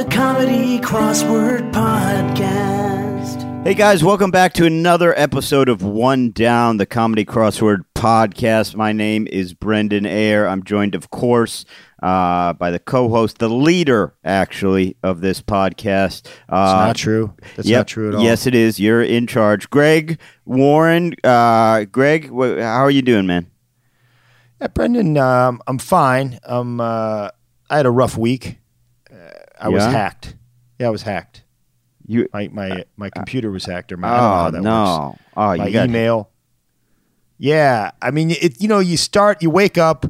the Comedy Crossword Podcast. Hey guys, welcome back to another episode of One Down, the Comedy Crossword Podcast. My name is Brendan Ayer. I'm joined, of course, uh, by the co-host, the leader, actually, of this podcast. Uh, It's not true. That's yep, not true at all. Yes, it is. You're in charge, Greg Warren. Uh, Greg, wh- how are you doing, man? Yeah, Brendan, um, I'm fine. Um, uh, I had a rough week. I was hacked. Yeah, I was hacked. You? My my my computer was hacked. Or my, I don't know Oh how that works. no! Oh, My you got email. Yeah, I mean, it. You know, you start, you wake up,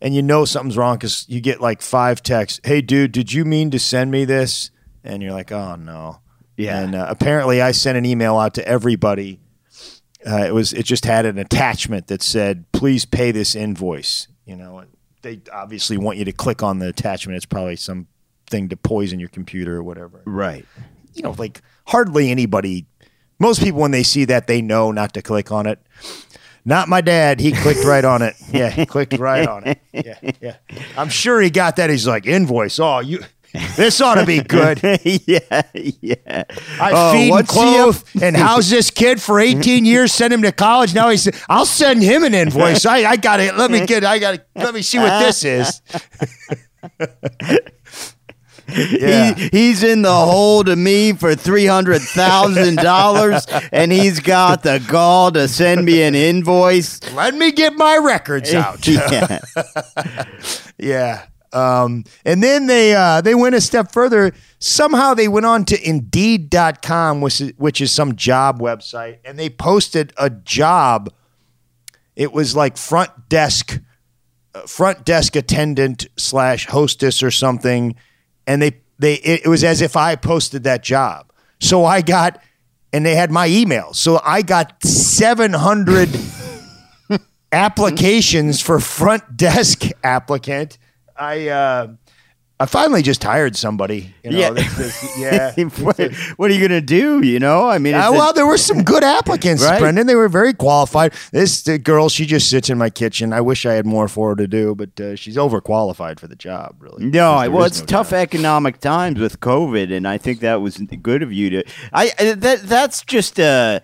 and you know something's wrong because you get like five texts. Hey, dude, did you mean to send me this? And you're like, oh no. Yeah. And uh, apparently, I sent an email out to everybody. Uh, it was it just had an attachment that said, "Please pay this invoice." You know, they obviously want you to click on the attachment. It's probably some thing to poison your computer or whatever. right. You know, like hardly anybody. Most people, when they see that, they know not to click on it. Not my dad. He clicked right on it. Yeah, he clicked right on it. Yeah, yeah. I'm sure he got that. He's like invoice. Oh, you. This ought to be good. yeah, yeah. I Oh, feed and clothe and house this kid for 18 years, send him to college. Now he's, I'll send him an invoice. I, I got it. Let me get, I got let me see what this is. Yeah. He, he's in the hole to me for three hundred thousand dollars, and he's got the gall to send me an invoice. Let me get my records out. yeah. Yeah. Um, and then they uh, they went a step further. Somehow they went on to Indeed.com, which is, which is some job website, and they posted a job. It was like front desk, uh, front desk attendant slash hostess or something, and they they it, it was as if I posted that job. So I got, and they had my email. So I got seven hundred applications for front desk applicant. I uh, I finally just hired somebody. You know, Yeah. yeah. what, what are you gonna do? You know, I mean, Uh, it's a- well, there were some good applicants, Right. Brendan. They were very qualified. This girl, she just sits in my kitchen. I wish I had more for her to do, but uh, she's overqualified for the job. Really, No, well, it's no tough job. economic times with COVID, and I think that was good of you to. I I- that that's just a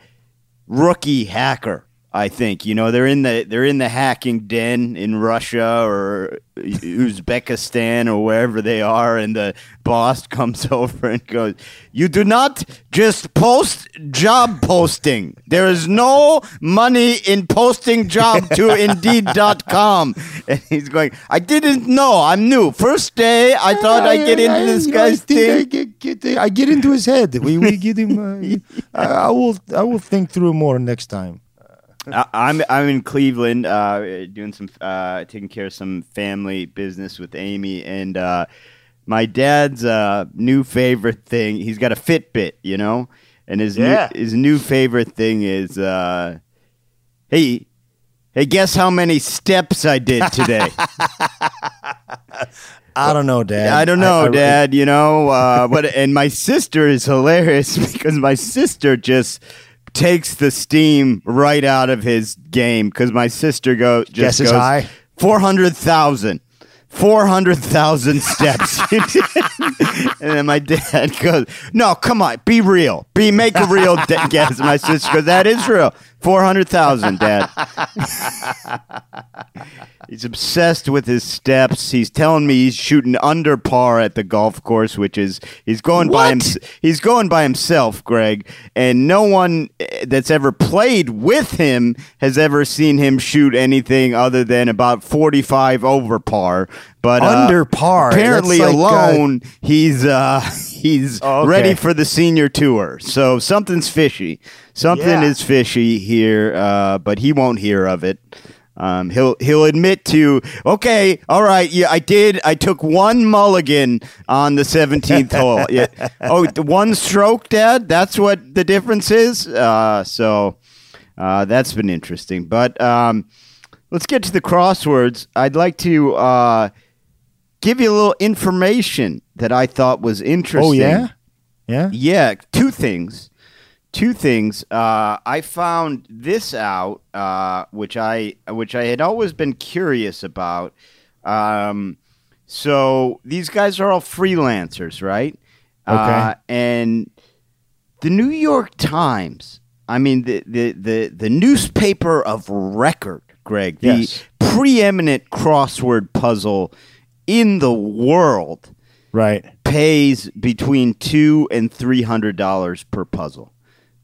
rookie hacker. I think you know they're in the they're in the hacking den in Russia or Uzbekistan or wherever they are, and the boss comes over and goes, "You do not just post job posting. There is no money in posting job to Indeed.com." And he's going, "I didn't know. I'm new. First day, I thought I'd get into I- this I guy's think I thing." get, get I get into his head. We we get him. Uh, I, I will I will think through more next time. I- I'm I'm in Cleveland, uh, doing some uh, taking care of some family business with Amy, and uh, my dad's uh, new favorite thing. He's got a Fitbit, you know, and his Yeah. new, his new favorite thing is, uh, hey, hey, guess how many steps I did today? I don't know, Dad. I don't know, I- I- Dad. You know, uh, but and my sister is hilarious because my sister just takes the steam right out of his game because my sister go just Guesses goes high? four hundred thousand. 400,000 steps. and then my dad goes, No, come on, be real. Be Make a real de- guess. My sister goes, That is real. 400,000, Dad. He's obsessed with his steps. He's telling me he's shooting under par at the golf course, which is he's going by him. He's going by himself, Greg, and no one eh, that's ever played with him has ever seen him shoot anything other than about forty-five over par. But uh, Under par. apparently like, uh, alone, he's uh, he's Oh, okay. ready for the senior tour. So something's fishy. Something Yeah. is fishy here, uh, but he won't hear of it. Um, he'll he'll admit to okay, all right, yeah, I did. I took one mulligan on the seventeenth hole. Yeah. Oh, one stroke, Dad. That's what the difference is. Uh, so uh, that's been interesting. But um, let's get to the crosswords. I'd like to uh, give you a little information that I thought was interesting. Oh yeah, yeah. Yeah, two things. Two things. Uh, I found this out, uh, which I which I had always been curious about. Um, so these guys are all freelancers, right? Uh, and the New York Times, I mean, the, the, the, the newspaper of record, Greg, the Yes. preeminent crossword puzzle in the world, Right. pays between two and three hundred dollars per puzzle,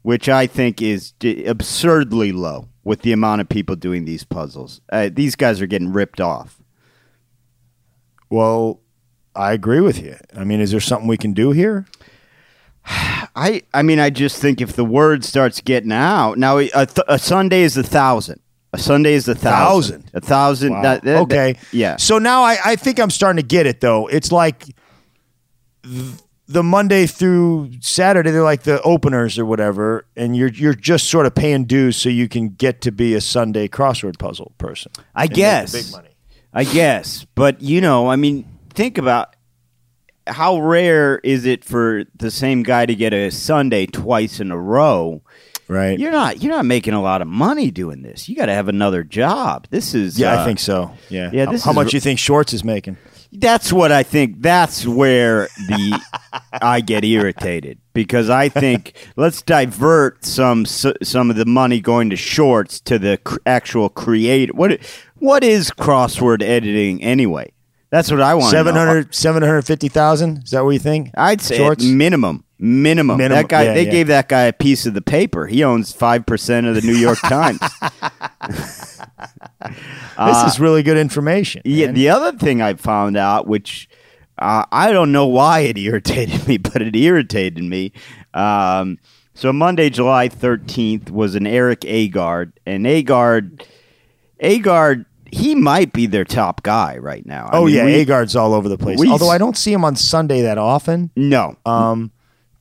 which I think is d- absurdly low with the amount of people doing these puzzles. Uh, these guys are getting ripped off. Well, I agree with you. I mean, is there something we can do here? I I mean, I just think if the word starts getting out now, a, th- a Sunday is a thousand. A Sunday is a thousand. Thousand? A thousand. Wow. that- that- okay. yeah. So now I, I think I'm starting to get it though. It's like th- the Monday through Saturday, they're like the openers or whatever, and you're you're just sort of paying dues so you can get to be a Sunday crossword puzzle person. I and make the guess. big money. I guess, but you know, I mean, think about how rare is it for the same guy to get a Sunday twice in a row? Right. You're not you're not making a lot of money doing this. You got to have another job. This is yeah, uh, I think so. Yeah. yeah, How- how much r- you think Shortz is making? That's what I think. That's where the I get irritated because I think let's divert some some of the money going to Shortz to the cr- actual creator. What what is crossword editing anyway? That's what I want. 700 750,000? Is that what you think? I'd say Shortz? minimum. Minimum. Minimum, That guy. yeah, they yeah. gave that guy a piece of the paper. He owns five percent of the New York Times. this is really good information. Uh, Yeah, man. the other thing I found out, which uh, I don't know why it irritated me, but it irritated me. Um, so Monday, July thirteenth, was an Erik Agard, and Agard, Agard, he might be their top guy right now. I oh mean, yeah, we- Agard's all over the place. Although I don't see him on Sunday that often. No, Um,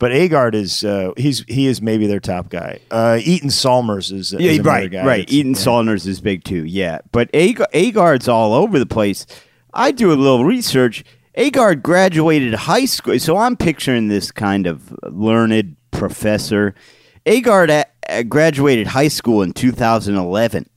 but Agard is uh, he's he is maybe their top guy. Uh, Eaton Salmers is, is yeah, right, guy right. Eaton yeah. Salners is big too. Yeah, but Ag- Agard's all over the place. I do a little research. Agard graduated high school, so I'm picturing this kind of learned professor. Agard graduated high school in 2011.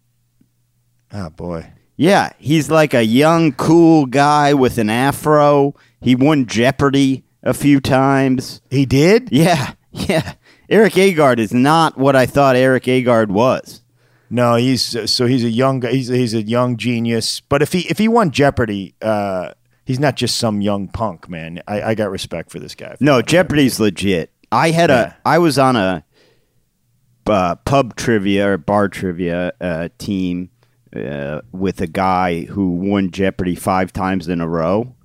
Oh boy, Yeah, he's like a young, cool guy with an afro. He won Jeopardy a few times. he did. Yeah, yeah. Erik Agard is not what I thought Erik Agard was. No, he's uh, so he's a young guy. He's he's a young genius. But if he if he won Jeopardy, uh, he's not just some young punk man. I, I got respect for this guy. No, Jeopardy's legit. I had Yeah. a I was on a uh, pub trivia or bar trivia uh, team uh, with a guy who won Jeopardy five times in a row,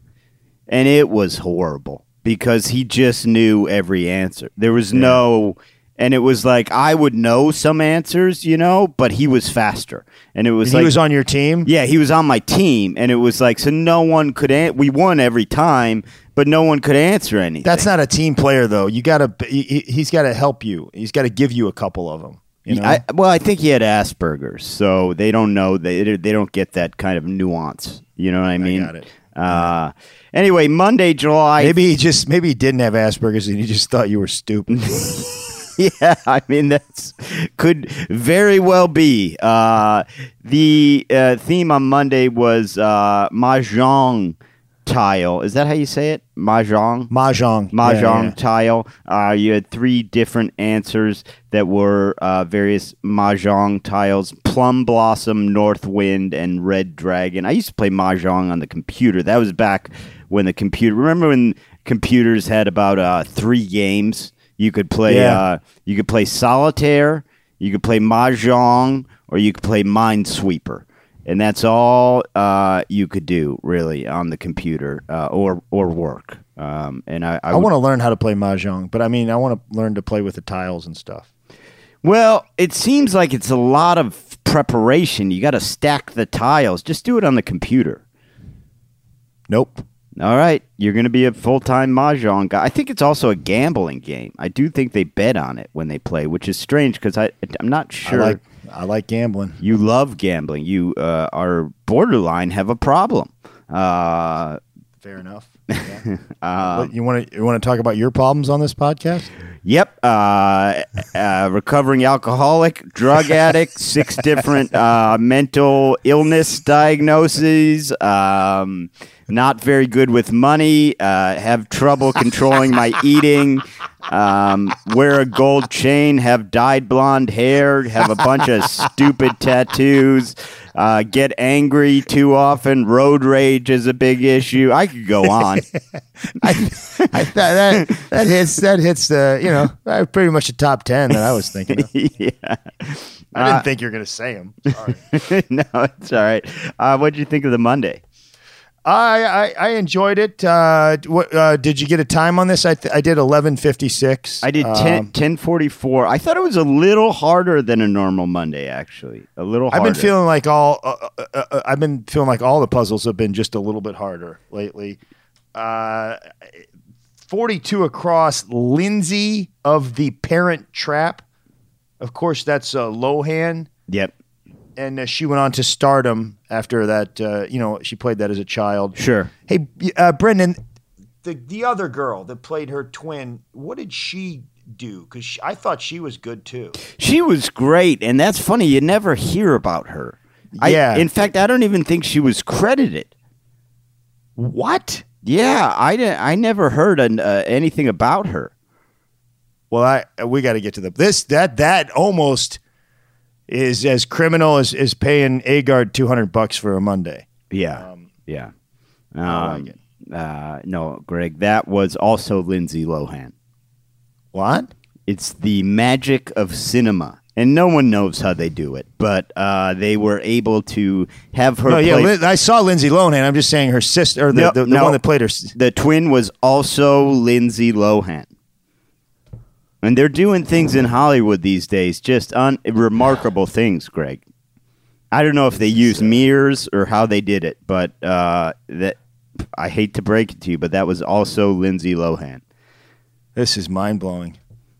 and it was horrible because he just knew every answer. There was no. And it was like I would know some answers, you know, but he was faster, and it was And like he was on your team. yeah, he was on my team, and it was like so no one could. An- we won every time, but no one could answer anything. That's not a team player though. You got to he, he's got to help you. He's got to give you a couple of them. You know? I, well, I think he had Asperger's, so they don't know they they don't get that kind of nuance. You know what I mean? got it. Uh, anyway, Monday, July. maybe he just maybe he didn't have Asperger's and he just thought you were stupid. yeah, I mean that's could very well be. Uh, the uh, theme on Monday was uh, mahjong tile. Is that how you say it? Mahjong. Mahjong. mahjong Yeah, yeah. tile. Uh, you had three different answers that were uh, various mahjong tiles: plum blossom, north wind, and red dragon. I used to play mahjong on the computer. That was back when the computer. Remember when computers had about uh, three games? You could play. Yeah. Uh, you could play solitaire. You could play mahjong, or you could play Minesweeper. And that's all uh, you could do really on the computer uh, or or work. Um, and I, I, I want to learn how to play mahjong, but I mean, I want to learn to play with the tiles and stuff. Well, it seems like it's a lot of preparation. You got to stack the tiles. Just do it on the computer. Nope. All right, you're going to be a full time mahjong guy. I think it's also a gambling game. I do think they bet on it when they play, which is strange because I I'm not sure I like I like gambling. you love gambling. You uh, are borderline have a problem. Uh, Fair enough. Yeah. What, you want to you want to talk about your problems on this podcast? Yep. Uh, uh, recovering alcoholic, drug addict, six different uh, mental illness diagnoses. Um, not very good with money. Uh, have trouble controlling my eating. Um, wear a gold chain. Have dyed blonde hair. Have a bunch of stupid tattoos. Uh, get angry too often. Road rage is a big issue. I could go on. I, I thought that that hits that hits the you know uh, pretty much the top ten that I was thinking. Of. yeah. I didn't think you were going to say them. Sorry. no, it's all right. Uh, what did you think of the Monday? I, I I enjoyed it. Uh, what uh, did you get a time on this? I th- I did eleven fifty six. I did 10, Um, 1044. I thought it was a little harder than a normal Monday, actually. A little I've been feeling like all uh, uh, uh, I've been feeling like all the puzzles have been just a little bit harder lately. Uh, 42 across Lindsay of the Parent Trap. Of course, that's uh, Lohan, Yep. And uh, she went on to stardom after that. Uh, you know, she played that as a child. Sure. Hey, uh, Brendan, the the other girl that played her twin, what did she do? Because I thought she was good too. She was great, and that's funny. You never hear about her. I- Yeah. in fact, I don't even think she was credited. What? Yeah, I, di- I never heard an, uh, anything about her. Well, I we got to get to the this that that almost is as criminal as, as paying Agard two hundred bucks for a Monday. Yeah. Um, yeah. I Um, like it. Uh, no, Greg, that was also Lindsay Lohan. What? It's the magic of cinema. And no one knows how they do it, but uh, they were able to have her. No, yeah, play- I saw Lindsay Lohan. I'm just saying her sister, or the, No, the, the no. one that played her. the twin was also Lindsay Lohan. And they're doing things in Hollywood these days, just un- remarkable things, Greg. I don't know if they used mirrors or how they did it, but uh, that I hate to break it to you, but that was also Lindsay Lohan. This is mind blowing.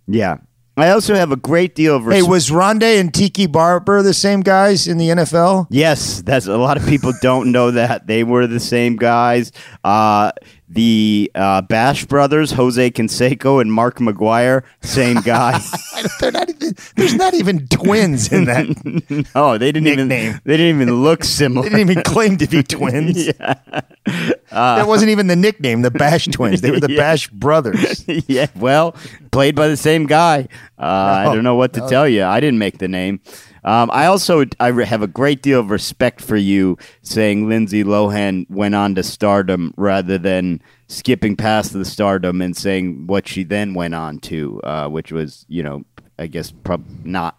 Yeah. I also have a great deal of Hey, was Ronde and Tiki Barber the same guys in the NFL? Yes, that's a lot of people don't know that they were the same guys. Uh, the uh, Bash brothers, Jose Canseco and Mark McGwire, same guy. They're not even, there's not even twins in that. oh, they didn't Nickname. even they didn't even look similar. They didn't even claim to be twins. that wasn't even the nickname, the Bash Twins. They were the Yeah. Bash Brothers. yeah, well, played by the same guy. Uh, I Oh, don't know what to tell you. I didn't make the name. Um, I also I have a great deal of respect for you saying Lindsay Lohan went on to stardom rather than skipping past the stardom and saying what she then went on to, uh, which was you know I guess prob- not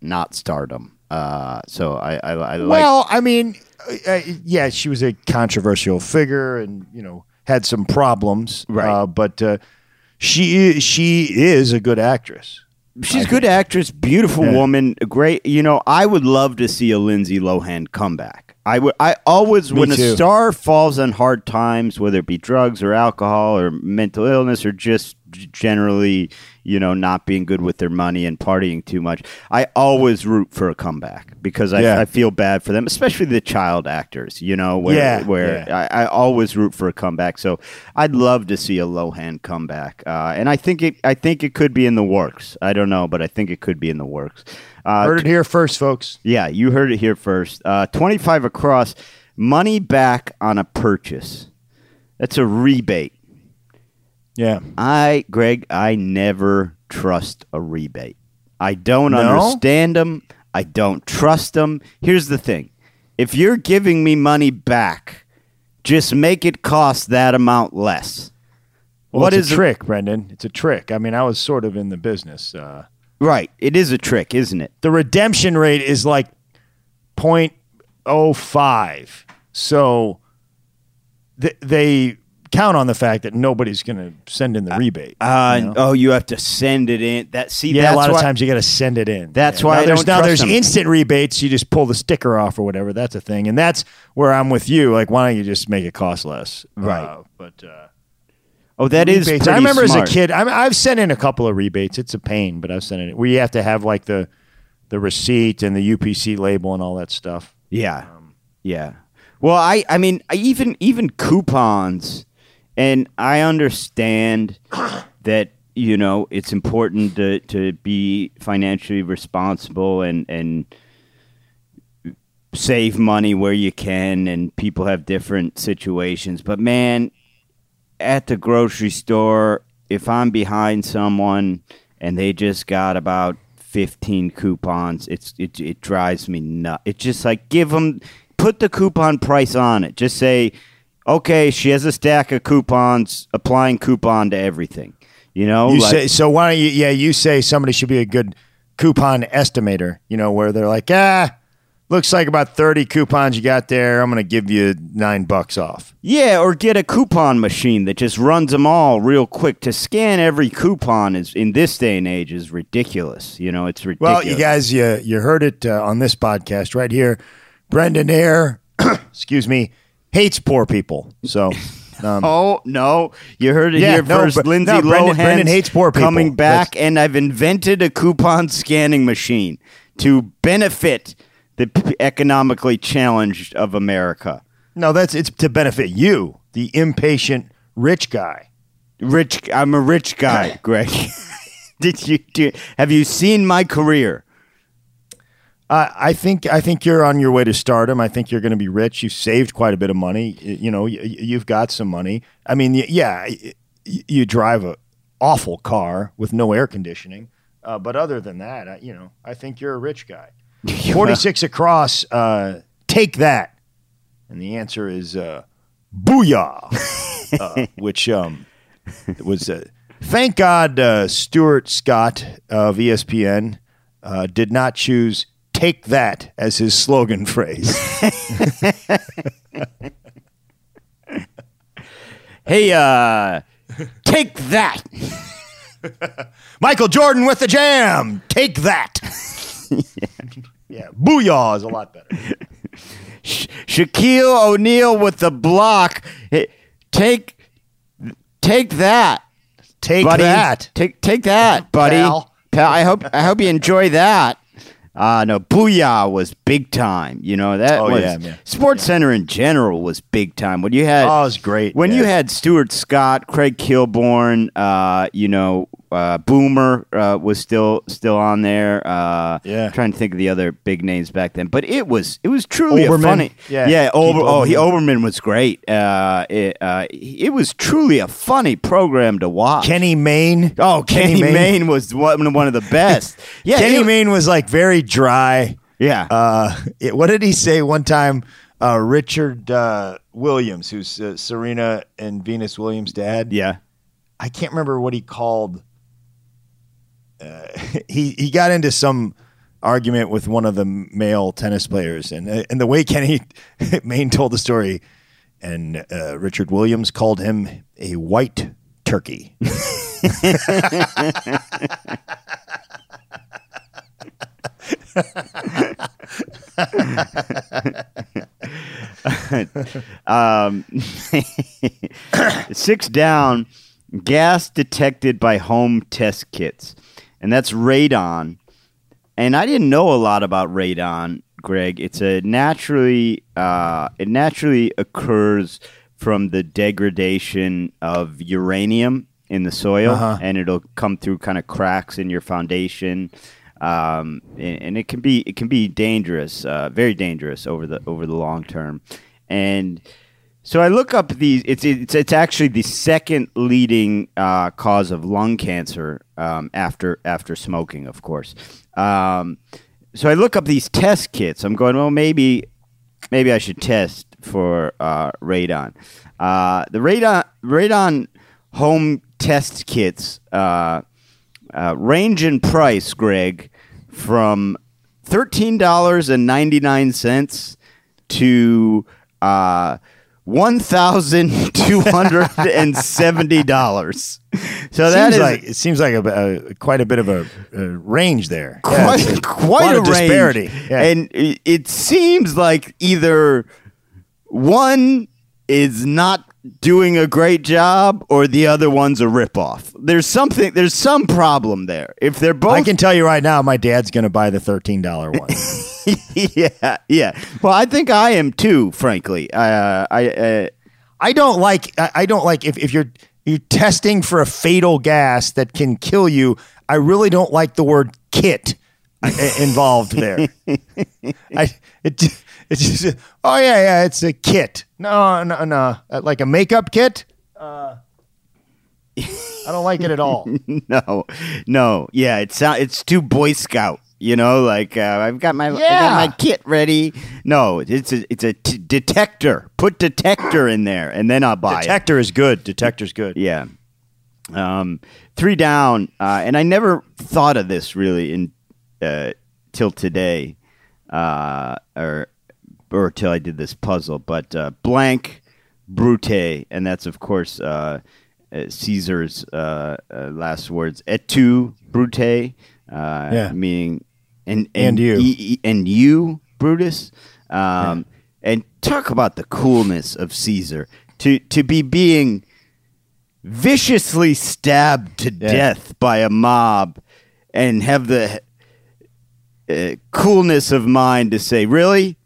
not stardom. Uh, so I I, I like Well, I mean, uh, uh, yeah, she was a controversial figure, and you know had some problems. Right. Uh, but uh, she she is a good actress. She's a good actress, beautiful Yeah. woman, great. You know, I would love to see a Lindsay Lohan comeback. I would. I always, Me when too. a star falls on hard times, whether it be drugs or alcohol or mental illness or just generally, you know, not being good with their money and partying too much, I always root for a comeback because I, Yeah. I feel bad for them, especially the child actors. You know, where Yeah, where yeah. I, I always root for a comeback. So I'd love to see a Lohan comeback, uh, and I think it. I think it could be in the works. I don't know, but I think it could be in the works. Uh, Heard it here first, folks. yeah, you heard it here first. Uh, Twenty-five across, money back on a purchase. That's a rebate. Yeah. I, Greg, I never trust a rebate. I don't No? understand them. I don't trust them. Here's the thing: if you're giving me money back, just make it cost that amount less. Well, What it's is a it- trick, Brendan? It's a trick. I mean, I was sort of in the business. Uh, Right, it is a trick, isn't it? the redemption rate is like 0.05. So th- they count on the fact that nobody's going to send in the rebate. Uh, you know? Oh, you have to send it in. That see, yeah, that's a lot of times you got to send it in. That's Yeah. why now I there's don't now there's them. instant rebates. You just pull the sticker off or whatever. That's a thing, and that's where I'm with you. Like, why don't you just make it cost less? Right. Uh, but uh, Oh, that is. rebates. I remember smart. as a kid, I I've sent in a couple of rebates. It's a pain, but I've sent it. Where you have to have like the the receipt and the UPC label and all that stuff. Yeah, yeah. Well, I, I mean, I even even coupons, and I understand that you know, it's important to to be financially responsible and and save money where you can and people have different situations. But man at the grocery store if i'm behind someone and they just got about 15 coupons it's it, it drives me nuts it's just like give them put the coupon price on it. Just say okay she has a stack of coupons applying coupon to everything you know You like- say so. Why don't you? Yeah, you say somebody should be a good coupon estimator. You know, where they're like, ah, looks like about thirty coupons you got there. I'm going to give you nine bucks off. Yeah, or get a coupon machine that just runs them all real quick. To scan every coupon is in this day and age is ridiculous. You know, it's ridiculous. Well, you guys, you you heard it uh, on this podcast right here. Brendan Air, excuse me, hates poor people. So. Um, Oh no! You heard it Yeah, here no, first. but- Lindsay no, Brendan- Lohan Brendan hates poor people. coming back, and I've invented a coupon scanning machine to benefit the p- economically challenged of America. no, that's it's to benefit you, the impatient rich guy. Rich, I'm a rich guy, Greg. Did you do? Have you seen my career? Uh, I think I think you're on your way to stardom. I think you're going to be rich. You've saved quite a bit of money. You know, you've got some money. I mean, yeah, you drive a awful car with no air conditioning, uh, but other than that, I, you know, I think you're a rich guy. Forty six across. Uh, take that, and the answer is uh, booyah, uh, which um, was. Uh, thank God, uh, Stuart Scott of ESPN uh, did not choose "Take that" as his slogan phrase. Hey, uh, take that. Michael Jordan with the jam. Take that. yeah. booyah is a lot better. Sh- Shaquille O'Neal with the block. Hey, Take, take that, Take buddy. that. Take, take that, buddy. Pal. Pal, I hope, I hope you enjoy that. Uh, no, Booyah was big time. You know that Oh, was yeah, yeah. Sports Center in general was big time. When you had Oh, it was great. when yeah. you had Stuart Scott, Craig Kilborn, uh, you know, uh, Boomer uh, was still still on there. Uh, Yeah. trying to think of the other big names back then, but it was it was truly a funny. Yeah. yeah. Ober, oh, he Olbermann. Olbermann was great. Uh, it, uh, it was truly a funny program to watch. Kenny Mayne. oh, Kenny, Mayne. Mayne was one one of the best. Yeah, Kenny it- Mayne was like very dry. Yeah, Uh, it- what did he say one time? Uh, Richard uh, Williams, who's uh, Serena and Venus Williams' dad. yeah. I can't remember what he called. Uh, he he got into some argument with one of the male tennis players, and uh, and the way Kenny Mayne told the story, and uh, Richard Williams called him a white turkey. Um, six down, gas detected by home test kits, and that's radon. And I didn't know a lot about radon, Greg. It's a naturally, uh, it naturally occurs from the degradation of uranium in the soil, Uh-huh. and it'll come through kind of cracks in your foundation. Um, and, and it can be it can be dangerous, uh, very dangerous over the over the long term. And so I look up these. It's it's it's actually the second leading uh, cause of lung cancer um, after after smoking, of course. Um, so I look up these test kits. I'm going, well, maybe maybe I should test for uh, radon. Uh, the radon radon home test kits uh, uh, range in price, Greg, from thirteen dollars and ninety nine cents to uh, one thousand two hundred and seventy dollars. So that seems is like it seems like a, a quite a bit of a, a range there. Quite, it's a quite a disparity. Yeah. And it, it seems like either one is not doing a great job or the other one's a ripoff. There's something there's some problem there. If they're both I can tell you right now, my dad's going to buy the thirteen dollar one. yeah, yeah. Well, I think I am too, frankly. Uh, I uh, I don't like. I I don't like if, if you're you're testing for a fatal gas that can kill you. I really don't like the word kit uh, involved there. I it it's just oh yeah yeah it's a kit. No no no Uh, like a makeup kit. Uh, I don't like it at all. no, no, yeah, it's not, it's too Boy Scout. You know, like uh, I've got my I Yeah. got my kit ready. No, it's a it's a t- detector. Put detector in there, and then I'll buy it. Detector is good. Detector's good. Yeah. Um, three down, uh, and I never thought of this really in uh, till today, uh, or or till I did this puzzle. But uh, blank, brute, and that's of course uh, uh, Caesar's uh, uh, last words. Et tu, brute, uh, Yeah. meaning and And you. e- and you, Brutus. Um, And talk about the coolness of Caesar to to be being viciously stabbed to Yeah. death by a mob and have the uh, coolness of mind to say, "Really,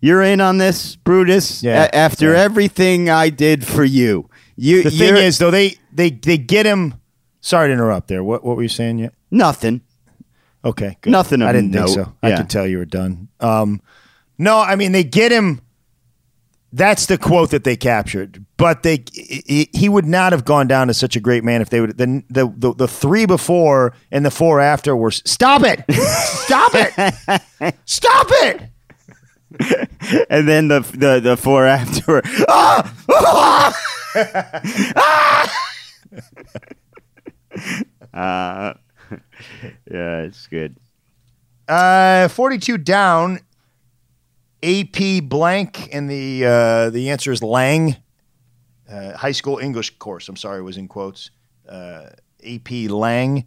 you're in on this, Brutus? Yeah. A- after Yeah. everything I did for you, you The thing is, though, they they they get him. Sorry to interrupt. There. What what were you saying? Yet? nothing." Okay. Good. Nothing I didn't think note. so. I Yeah. could tell you were done. Um, no, I mean they get him. That's the quote that they captured. But they he, would not have gone down as such a great man if they would. The the the, the three before and the four after were stop it, stop it, stop it. And then the the the four after, ah, ah! ah! uh, yeah, it's good. Uh, forty-two down. AP blank, and the uh, the answer is Lang. Uh, high school English course. I'm sorry, it was in quotes. Uh, AP Lang.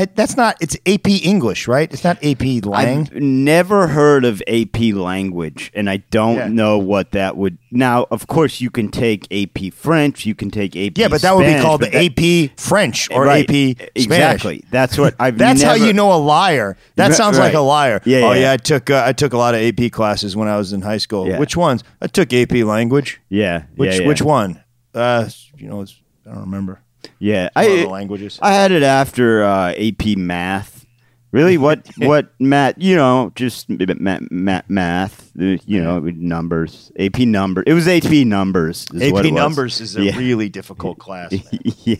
I, that's not. It's AP English, right? It's not AP Lang. I've never heard of AP language, and I don't Yeah. know what that would. Now, of course, you can take AP French, you can take AP. yeah, but that would be called the that- AP French or Right, AP Spanish. Exactly. That's what I've. That's how you know a liar. That Right, sounds like a liar. Yeah, oh yeah. yeah, I took uh, I took a lot of AP classes when I was in high school. Yeah. Which ones? I took AP language. Yeah. Which which one? Uh, you know, it's, I don't remember. Yeah, I the languages. I had it after uh, AP Math. Really, what what math? You know, just math, math, math. You know, numbers. AP number. It was AP numbers. AP what it was. numbers is a Yeah. really difficult class. yeah,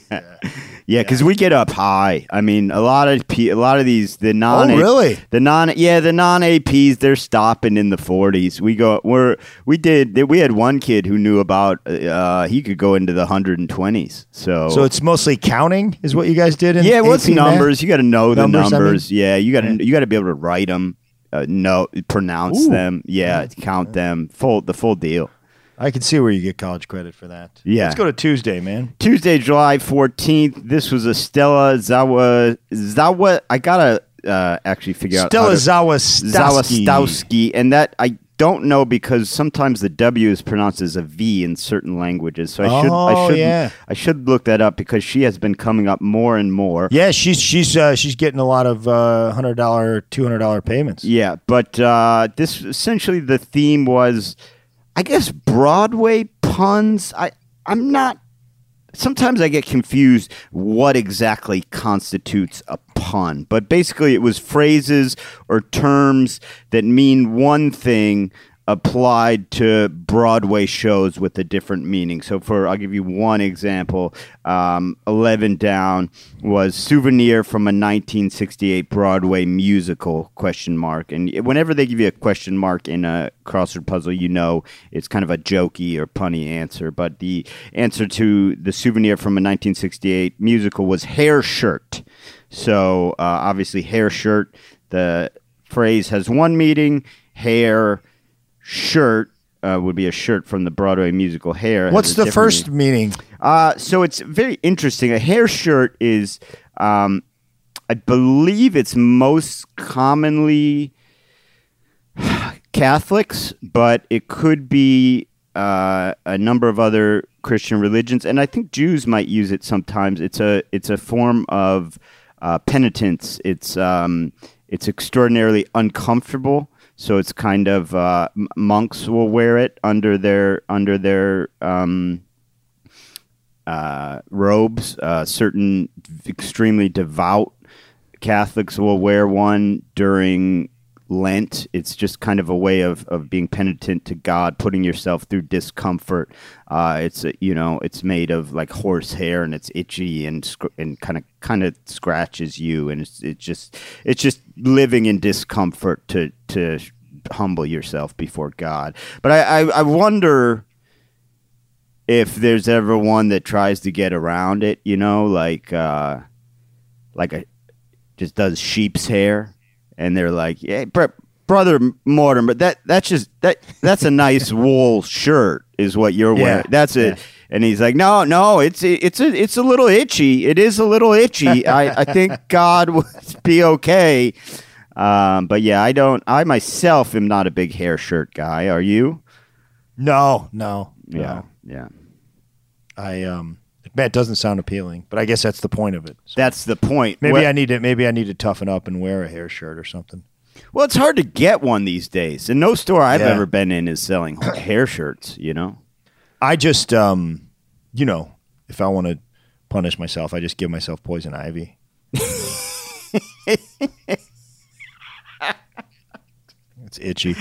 yeah, because we get up high. I mean, a lot of P, a lot of these the non Oh, really? the non yeah the non APs they're stopping in the forties. We go we're we did we had one kid who knew about uh he could go into the hundred and twenties. So So it's mostly counting, is what you guys did in yeah, what's math? numbers? You got to know the Numbers, I mean? numbers. Yeah, you got to you got to be able to write them, uh, know, pronounce Ooh. them. Yeah, count them. Full the full deal. I can see where you get college credit for that. Yeah. Let's go to Tuesday, man. Tuesday, July 14th. This was a Stella Zawa. Zawa. I got to uh, actually figure out. Stella Zawa. Zawistowski. And that I don't know because sometimes the W is pronounced as a V in certain languages. So I should, I Oh, should, yeah. I should look that up because she has been coming up more and more. Yeah, she's she's uh, she's getting a lot of uh, hundred dollar, two hundred dollar payments. Yeah, but uh, this essentially the theme was, I guess, Broadway puns. I I'm not. Sometimes I get confused what exactly constitutes a pun, but basically it was phrases or terms that mean one thing applied to Broadway shows with a different meaning. So, for I'll give you one example. Um, Eleven Down was souvenir from a 1968 Broadway musical question mark, and whenever they give you a question mark in a crossword puzzle, you know it's kind of a jokey or punny answer. But the answer to the souvenir from a 1968 musical was hair shirt. So uh, obviously, hair shirt. The phrase has one meaning. Hair shirt uh, would be a shirt from the Broadway musical Hair. What's the first meaning. meaning? Uh, so it's very interesting. A hair shirt is, um, I believe it's most commonly Catholics, but it could be uh, a number of other Christian religions, and I think Jews might use it sometimes. It's a it's a form of uh, penitence. It's um, it's extraordinarily uncomfortable. So it's kind of uh, monks will wear it under their under their um, uh, robes. Uh, certain extremely devout Catholics will wear one during Lent. It's just kind of a way of, of being penitent to God, putting yourself through discomfort. Uh, it's you know it's made of like horse hair and it's itchy and and kind of kind of scratches you and it's it's just it's just living in discomfort to to humble yourself before God. But I I, I wonder if there's ever one that tries to get around it. You know, like uh, like a just does sheep's hair, and they're like, "Yeah, br- brother Mortimer, that that's just that that's a nice wool shirt, is what you're Yeah. wearing. That's it." And he's like, "No, no, it's it's a it's a little itchy. It is a little itchy. I I think God would be okay." Um, but yeah, I don't. I myself am not a big hair shirt guy. Are you? No, no, Yeah, no. yeah. I um, it doesn't sound appealing, but I guess that's the point of it. So That's the point. maybe I need to maybe I need to toughen up and wear a hair shirt or something. Well, it's hard to get one these days, and no store I've Yeah. ever been in is selling hair shirts. You know. I just um, you know, if I want to punish myself, I just give myself poison ivy. it's itchy.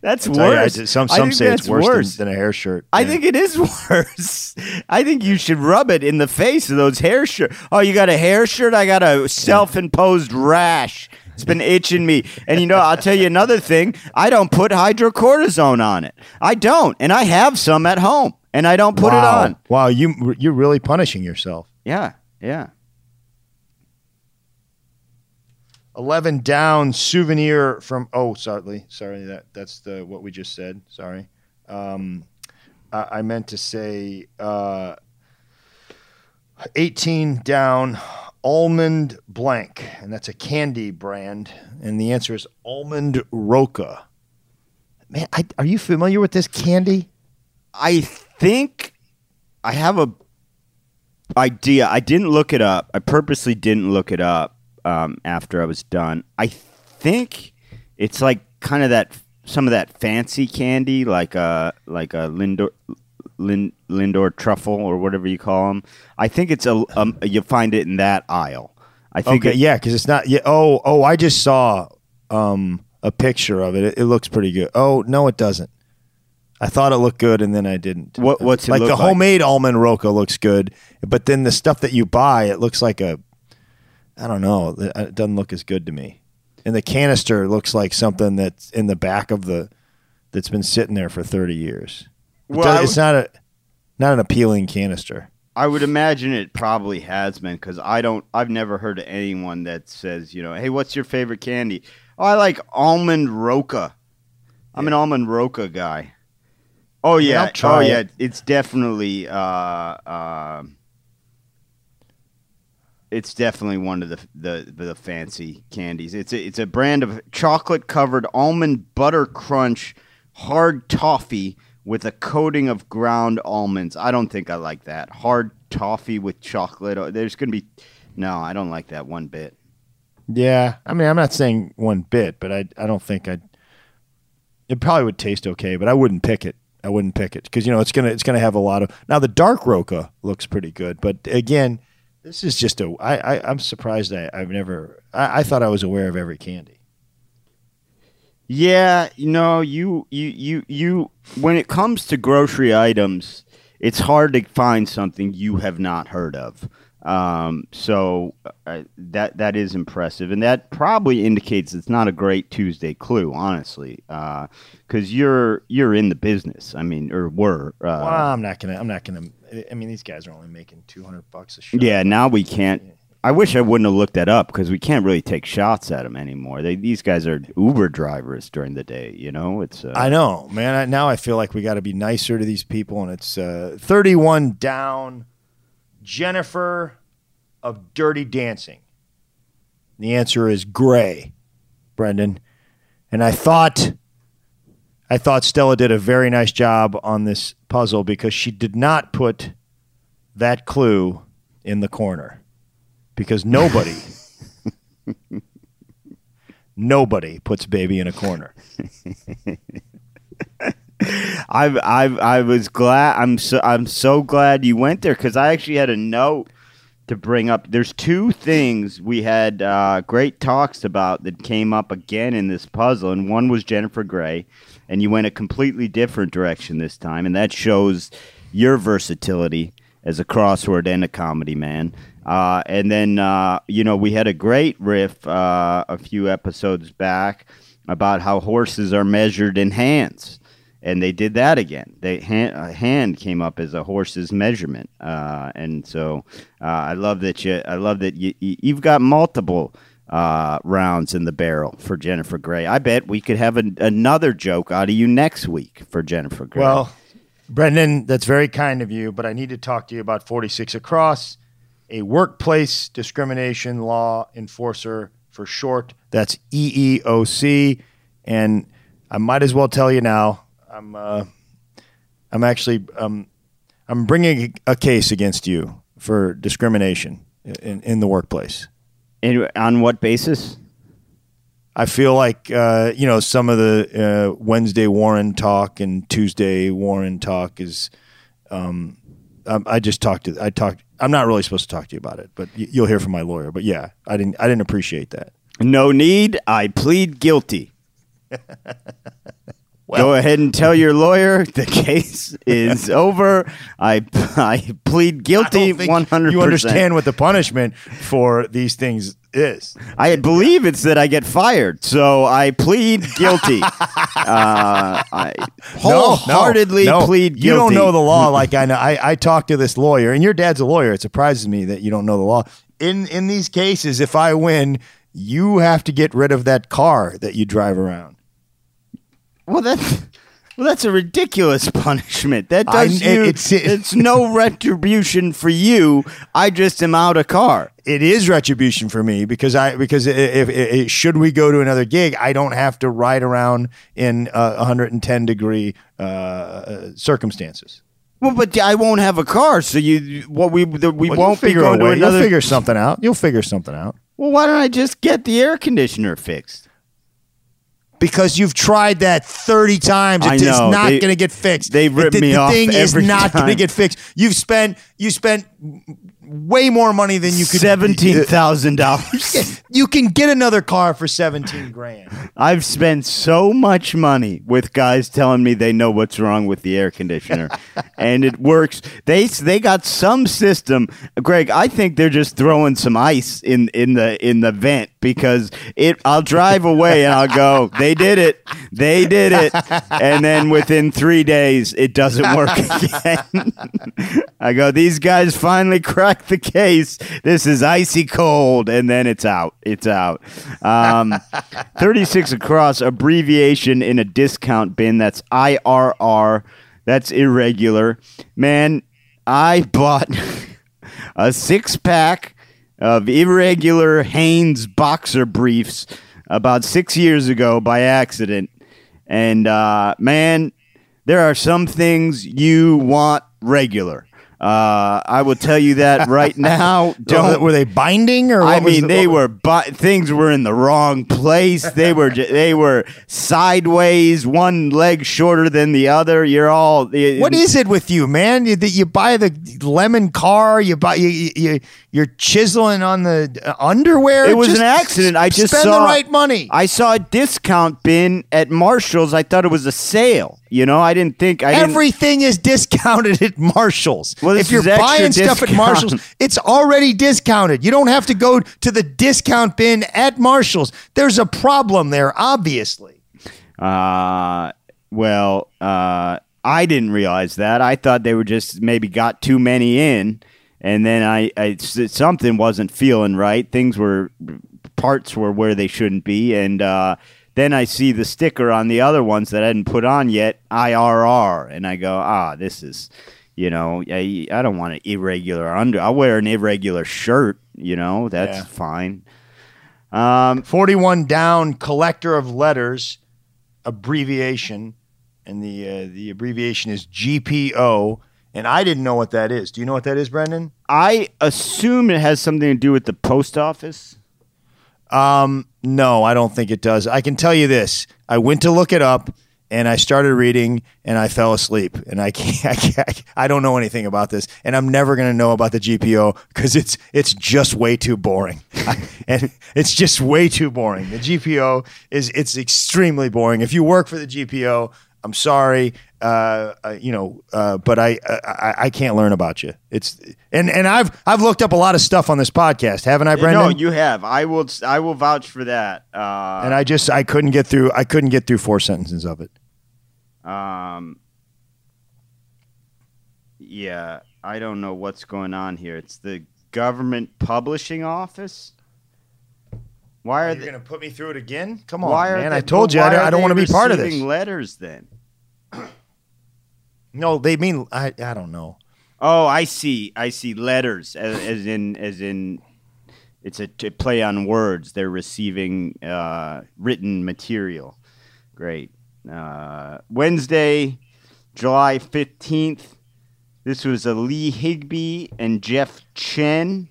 That's Tell you, I worse. some I some say it's worse, worse. Than, than a hair shirt. I Yeah. think it is worse. I think you should rub it in the face of those hair shirt. Oh, you got a hair shirt? I got a self-imposed rash. It's been itching me. And you know, I'll tell you another thing. I don't put hydrocortisone on it. I don't, and I have some at home, and I don't put wow. it on. Wow, you you're really punishing yourself. Yeah, yeah. 11 down souvenir from oh sorry sorry that that's the what we just said sorry um i, I meant to say uh 18 down almond blank and that's a candy brand and the answer is almond roca man I, are you familiar with this candy I think I have a idea. I didn't look it up. I purposely didn't look it up um, after I was done. I think it's like kind of that some of that fancy candy, like a like a Lindor. Lin, Lindor truffle or whatever you call them. I think it's a um, you find it in that aisle. I think okay it- yeah because it's not yeah oh oh i just saw um a picture of it. it it looks pretty good oh no it doesn't I thought it looked good, and then I didn't. What- what's it like the like? homemade almond roca looks good, but then the stuff that you buy, it looks like a, I don't know, it it doesn't look as good to me. And the canister looks like something that's in the back of the, that's been sitting there for thirty years. It Well, does- it's not a, not an appealing canister. I would imagine it probably has been because I don't. I've never heard of anyone that says, you know, hey, what's your favorite candy? Oh, I like almond roca. I'm an almond roca guy. Oh yeah, oh it. yeah. It's definitely. Uh, uh, it's definitely one of the, the the fancy candies. It's a, it's a brand of chocolate covered almond butter crunch hard toffee with a coating of ground almonds. I don't think I like that. Hard toffee with chocolate. Oh, There's going to be No, I don't like that one bit. Yeah, I mean, I'm not saying one bit, but I I don't think I'd. It probably would taste okay, but I wouldn't pick it. I wouldn't pick it because you know it's gonna it's gonna have a lot of. Now the dark roca looks pretty good, but again, this is just a. I, I I'm surprised I I've never. I, I thought I was aware of every candy. Yeah, you know, you you you you when it comes to grocery items, it's hard to find something you have not heard of. Um, so uh, that that is impressive, and that probably indicates it's not a great Tuesday clue, honestly, because you're you're in the business. I mean, or were. Uh, well, I'm not gonna. I'm not gonna. I mean, these guys are only making 200 bucks a shot. Yeah, now we can't. I wish I wouldn't have looked that up because we can't really take shots at them anymore. They, these guys are Uber drivers during the day. You know, it's. Uh, I know, man. I, now I feel like we got to be nicer to these people, and it's uh, 31 down. Jennifer of Dirty Dancing. The answer is gray, Brendan. And I thought, I thought Stella did a very nice job on this puzzle because she did not put that clue in the corner, because nobody. Nobody puts baby in a corner. I've, I've, I was glad. I'm so I'm so glad you went there because I actually had a note to bring up. There's two things we had uh, great talks about that came up again in this puzzle, and one was Jennifer Grey, and you went a completely different direction this time, and that shows your versatility as a crossword and a comedy man. Uh, and then uh, you know we had a great riff uh, a few episodes back about how horses are measured in hands and they did that again. They hand, a hand came up as a horse's measurement, uh, and so uh, I love that you. I love that you. You've got multiple uh, rounds in the barrel for Jennifer Grey. I bet we could have an, another joke out of you next week for Jennifer Grey. Well, Brendan, that's very kind of you, but I need to talk to you about 46 Across, a workplace discrimination law enforcer for short. That's EEOC. And I might as well tell you now, I'm uh, I'm actually um, I'm bringing a case against you for discrimination in, in the workplace. And on what basis? I feel like uh, you know some of the uh, Wednesday Warren talk and Tuesday Warren talk is. Um, um, I just talked to I talked. I'm not really supposed to talk to you about it, but y- you'll hear from my lawyer. But yeah, I didn't I didn't appreciate that. No need. I plead guilty. Go ahead and tell your lawyer the case is over. I I plead guilty I don't think one hundred. You understand what the punishment for these things is? I believe it's that I get fired, so I plead guilty. uh, I wholeheartedly no, no. plead guilty. You don't know the law like I know. I, I talked to this lawyer, and your dad's a lawyer. It surprises me that you don't know the law. In in these cases, if I win, you have to get rid of that car that you drive around. Well, that's well, that's a ridiculous punishment. That does it- you. it's- It's, no retribution for you. I just am out a car. It is retribution for me because I because if, if, if should we go to another gig, I don't have to ride around in uh, 110 degree uh, circumstances. Well, but I won't have a car, so you what we the, we Well, won't be figure going a to another. You'll figure something out. You'll figure something out. well, why don't I just get the air conditioner fixed? Because you've tried that 30 times. I It's know. not going to get fixed. they rip the, me the off thing is not going to get fixed. You've spent you spent way more money than you could Seventeen thousand dollars. You can get another car for 17 grand. I've spent so much money with guys telling me they know what's wrong with the air conditioner, and it works. They they got some system, Greg. I think they're just throwing some ice in in the in the vent because it. I'll drive away and I'll go. They did it. They did it. And then within three days, it doesn't work again. I go. These guys finally cracked the case. This is icy cold, and then it's out. It's out. Um, 36 across, abbreviation in a discount bin. That's IRR. That's irregular. Man, I bought a six pack of irregular Hanes boxer briefs about six years ago by accident. And uh, man, there are some things you want regular. Uh, I will tell you that right now. Don't were they binding or I mean, the- they were bu- things were in the wrong place. They were they were sideways, one leg shorter than the other. You're all What is it with you, man? You, that you buy the lemon car, you buy you, you- you you're chiseling on the uh, underwear. It was Just an accident. I just spend saw the right money. I saw a discount bin at Marshalls. I thought it was a sale. You know, I didn't think I didn't. Everything is discounted at Marshalls. Well, if you're buying stuff at. Marshalls, it's already discounted. You don't have to go to the discount bin at Marshalls. There's a problem there, obviously. Uh, well, uh, I didn't realize that. I thought they were just maybe got too many in, and then I, I something wasn't feeling right. Things were parts were where they shouldn't be, and uh, then I see the sticker on the other ones that I hadn't put on yet, IRR, and I go, ah, this is. You know, I, I don't want an irregular under. I'll wear an irregular shirt. You know, that's Yeah. fine. Um, 41 down, collector of letters, abbreviation, and the uh, the abbreviation is GPO. And I didn't know what that is. Do you know what that is, Brendan? I assume it has something to do with the post office. Um, no, I don't think it does. I can tell you this. I went to look it up, and I started reading and I fell asleep and I can't, I can't I don't know anything about this and I'm never going to know about the GPO cuz it's it's just way too boring. and it's just way too boring. The GPO is it's extremely boring. If you work for the GPO, I'm sorry, uh, uh, you know, uh, but I, I I can't learn about you. It's and and I've I've looked up a lot of stuff on this podcast, haven't I, Brendan? No, you have. I will. I will vouch for that. Uh, and I just I couldn't get through. I couldn't get through four sentences of it. Um. Yeah, I don't know what's going on here. It's the government publishing office. Why are Are they? you going to put me through it again? Come on, why man! they, I told you I don't, don't want to be part of this. Letters then. No, they mean I. I don't know. Oh, I see. I see letters as, as in as in it's a play on words. They're receiving uh, written material. Great. Uh, Wednesday, July fifteenth. This was a Lee Higby and Jeff Chen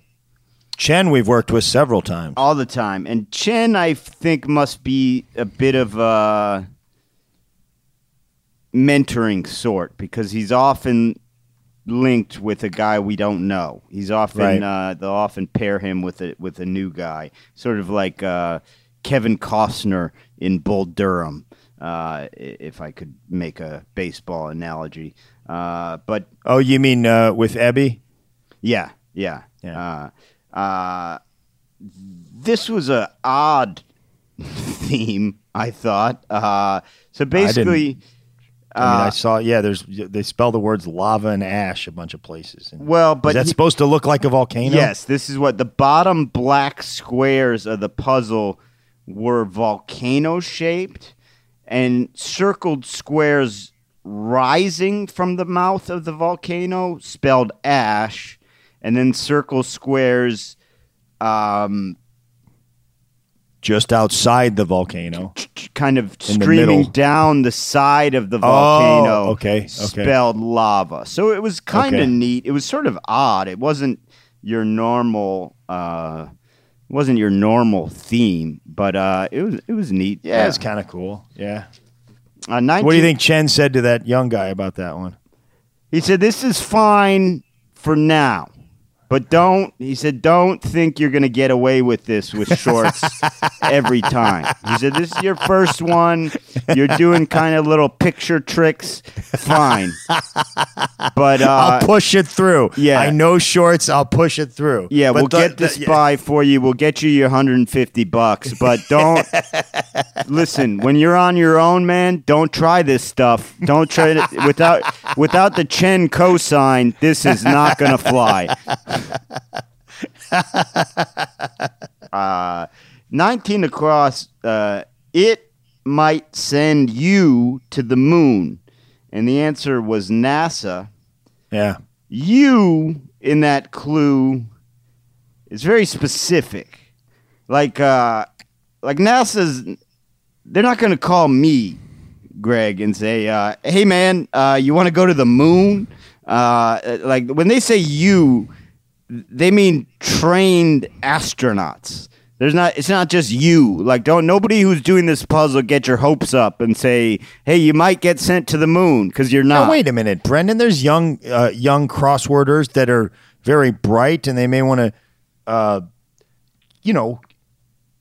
Chen, we've worked with several times. all the time, and Chen I think must be a bit of a mentoring sort because he's often linked with a guy we don't know. He's often Right. uh, they'll often pair him with a with a new guy, sort of like uh, Kevin Costner in Bull Durham. Uh, if I could make a baseball analogy, uh, but Oh, you mean uh, with Ebby? yeah, yeah, Yeah. Uh, uh, this was a odd theme, I thought. Uh, so basically, I mean, I uh, saw. Yeah, there's they spell the words lava and ash a bunch of places. And well, but that's supposed to look like a volcano? Yes, this is what the bottom black squares of the puzzle were volcano shaped and circled squares rising from the mouth of the volcano spelled ash and then circle squares um, just outside the volcano. kind of In the streaming middle. down the side of the volcano Oh, okay, okay. spelled lava so it was kind of Okay. neat it was sort of odd it wasn't your normal uh it wasn't your normal theme but uh it was it was neat Yeah, it's kind of cool. Yeah. uh, 19 What do you think Chen said to that young guy about that one? he said this is fine for now but don't he said don't think you're going to get away with this with Shortz every time. He said this is your first one you're doing kind of little picture tricks fine but uh I'll push it through. yeah. I know Shortz. I'll push it through. yeah, But we'll the- get this the- by for you. We'll get you your 150 bucks, but don't listen. When you're on your own, man, don't try this stuff. Don't try it without without the Chen cosign. This is not gonna fly. uh, 19 across. Uh, it might send you to the moon, and the answer was NASA Yeah. you in that clue is very specific. Like uh like NASA's they're not going to call me Greg and say uh hey man, uh you want to go to the moon? Uh like when they say you they mean trained astronauts. There's not it's not just you. Like don't nobody who's doing this puzzle get your hopes up and say, "Hey, you might get sent to the moon" cuz you're not. Now, wait a minute, Brendan. There's young uh, young crossworders that are very bright, and they may want to, uh, you know,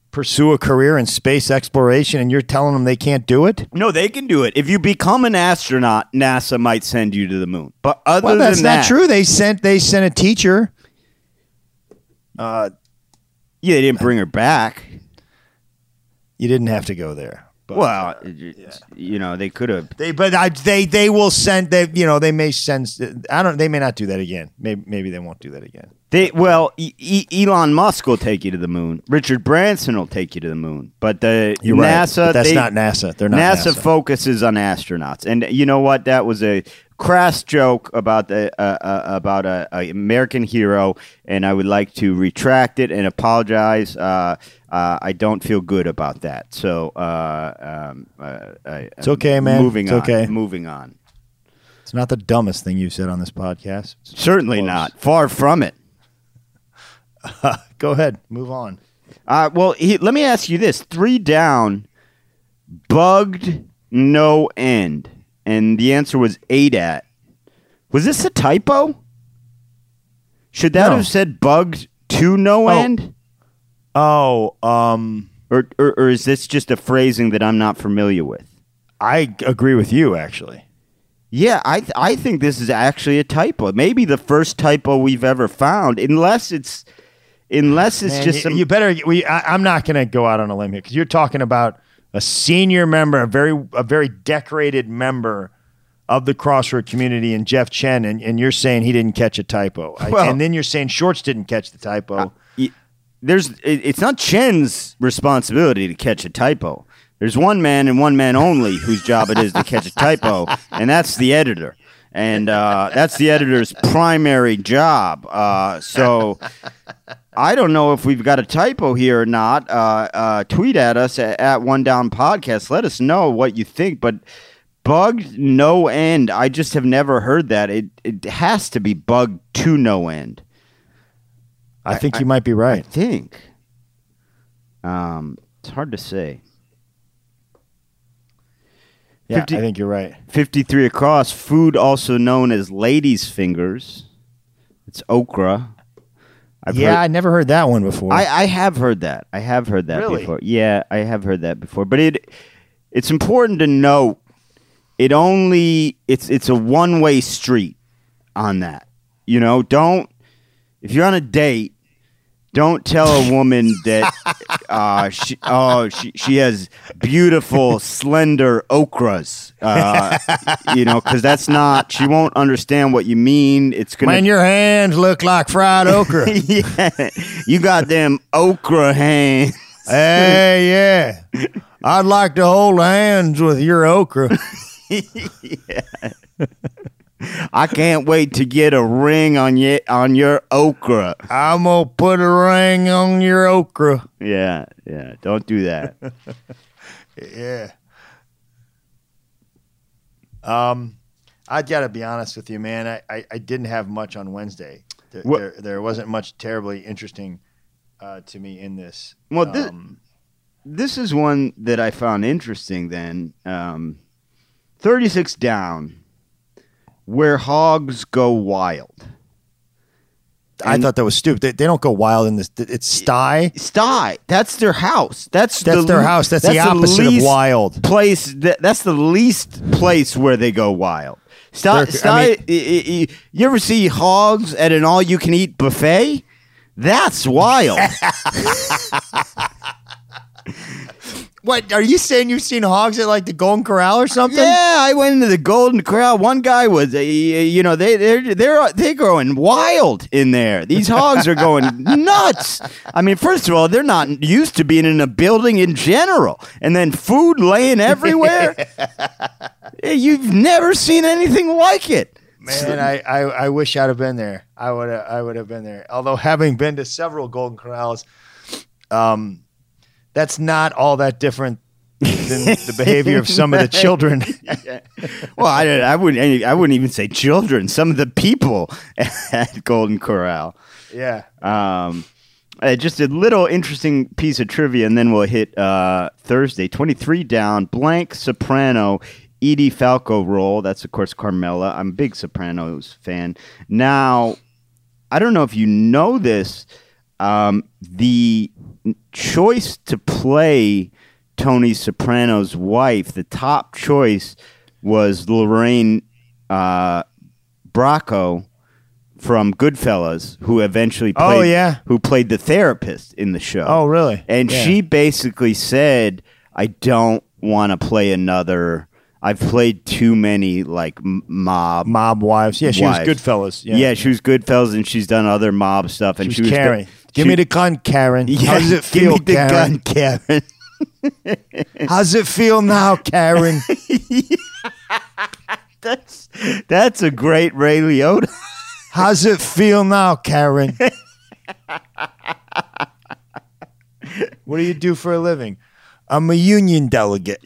pursue a career in space exploration, and you're telling them they can't do it. No, they can do it. If you become an astronaut, NASA might send you to the moon. But other than that, Well, that's than not true. They sent they sent a teacher. Uh, Yeah, they didn't bring her back. you didn't have to go there. But, Well, it's- you know, they could have. they but I, they they will send they you know they may send I don't they may not do that again. Maybe maybe they won't do that again. They well, e- E- Elon Musk will take you to the moon. Richard Branson will take you to the moon. But the You're right, NASA, but that's they- not NASA. They're not NASA, NASA. focuses on astronauts, and you know what? That was a crass joke about the uh, uh, about a, a American hero, and I would like to retract it and apologize. Uh, uh, I don't feel good about that. So uh, um, uh, I, It's okay, man. Moving It's on. okay. Moving on. It's not the dumbest thing you've said on this podcast. Certainly Close. not. Far from it. Go ahead, move on. Uh, well, he, let me ask you this: three down, bugged no end, and the answer was ADAT. Was this a typo? Should that No. have said bugged to no Oh. end? Oh, um, Or, or, or is this just a phrasing that I'm not familiar with? I agree with you actually. Yeah, I th- I think this is actually a typo. Maybe the first typo we've ever found, unless it's unless it's Man, just you, some. you better. We. I, I'm not going to go out on a limb here because you're talking about a senior member, a very a very decorated member of the crossword community, and Jeff Chen, and, and you're saying he didn't catch a typo, I- and then you're saying Shortz didn't catch the typo. There's it, it's not Chen's responsibility to catch a typo. There's one man and one man only whose job it is to catch a typo, and that's the editor. And uh, that's the editor's primary job. Uh, so I don't know if we've got a typo here or not. Uh, uh, tweet at us at, at One Down Podcast. Let us know what you think. But bugged no end. I just have never heard that. It it has to be bugged to no end. I think you might be right. I think. Um, it's hard to say. Yeah, 50 I think you're right. 53 across, food also known as ladies' fingers. It's okra. I've yeah, heard- I never heard that one before. I, I have heard that. I have heard that Really? before. Yeah, I have heard that before. But it it's important to note it only it's it's a one way street on that. You know, don't if you're on a date, don't tell a woman that uh, she oh she she has beautiful slender okras. Uh, you know, because that's not she won't understand what you mean. It's gonna Man, your hands look like fried okra. yeah, you got them okra hands. hey, yeah. I'd like to hold hands with your okra. I can't wait to get a ring on your on your okra. I'm gonna put a ring on your okra. Yeah, yeah. Don't do that. Yeah. Um, I gotta be honest with you, man. I, I, I didn't have much on Wednesday. There, there, there wasn't much terribly interesting uh, to me in this. Well, thi- um, this is one that I found interesting. Then, um, thirty six down, where hogs go wild. I and- thought that was stupid. They, they don't go wild in this. It's sty. Sty. That's their house. That's That's the their house. That's, the opposite of least wild. place. That, that's the least place where they go wild. Sty, They're- sty, I mean- you ever see hogs at an all-you-can-eat buffet? That's wild. What are you saying? You've seen hogs at like the Golden Corral or something? yeah, I went into the Golden Corral. One guy was, uh, you know, they they're they're they're going wild in there. These hogs are going nuts. I mean, first of all, they're not used to being in a building in general, and then food laying everywhere. Eh, You've never seen anything like it. Man, I, I, I wish I'd have been there. I would have, I would have been there. Although having been to several Golden Corrals, um, that's not all that different than the behavior of some of the children. Well, I, I wouldn't. I wouldn't even say children. Some of the people at Golden Corral. yeah. Um, uh, just a little interesting piece of trivia, and then we'll hit uh, Thursday. Twenty-three down, blank soprano. Edie Falco role. That's of course Carmela. I'm a big Sopranos fan. Now, I don't know if you know this. Um, the choice to play Tony Soprano's wife, the top choice was Lorraine uh, Bracco from Goodfellas, who eventually played, Oh, yeah. who played the therapist in the show. Oh, really? And Yeah. she basically said, "I don't want to play another. I've played too many like m- mob." mob wives. Yeah, she Wives. was Goodfellas. Yeah. Yeah, she was Goodfellas, and she's done other mob stuff. And she was go- Karen. Give me the gun, Karen. Yeah, How does it feel, give me the Karen? gun, Karen. How's it feel now, Karen? That's that's a great Ray Liotta. How's it feel now, Karen? what do you do for a living? I'm a union delegate.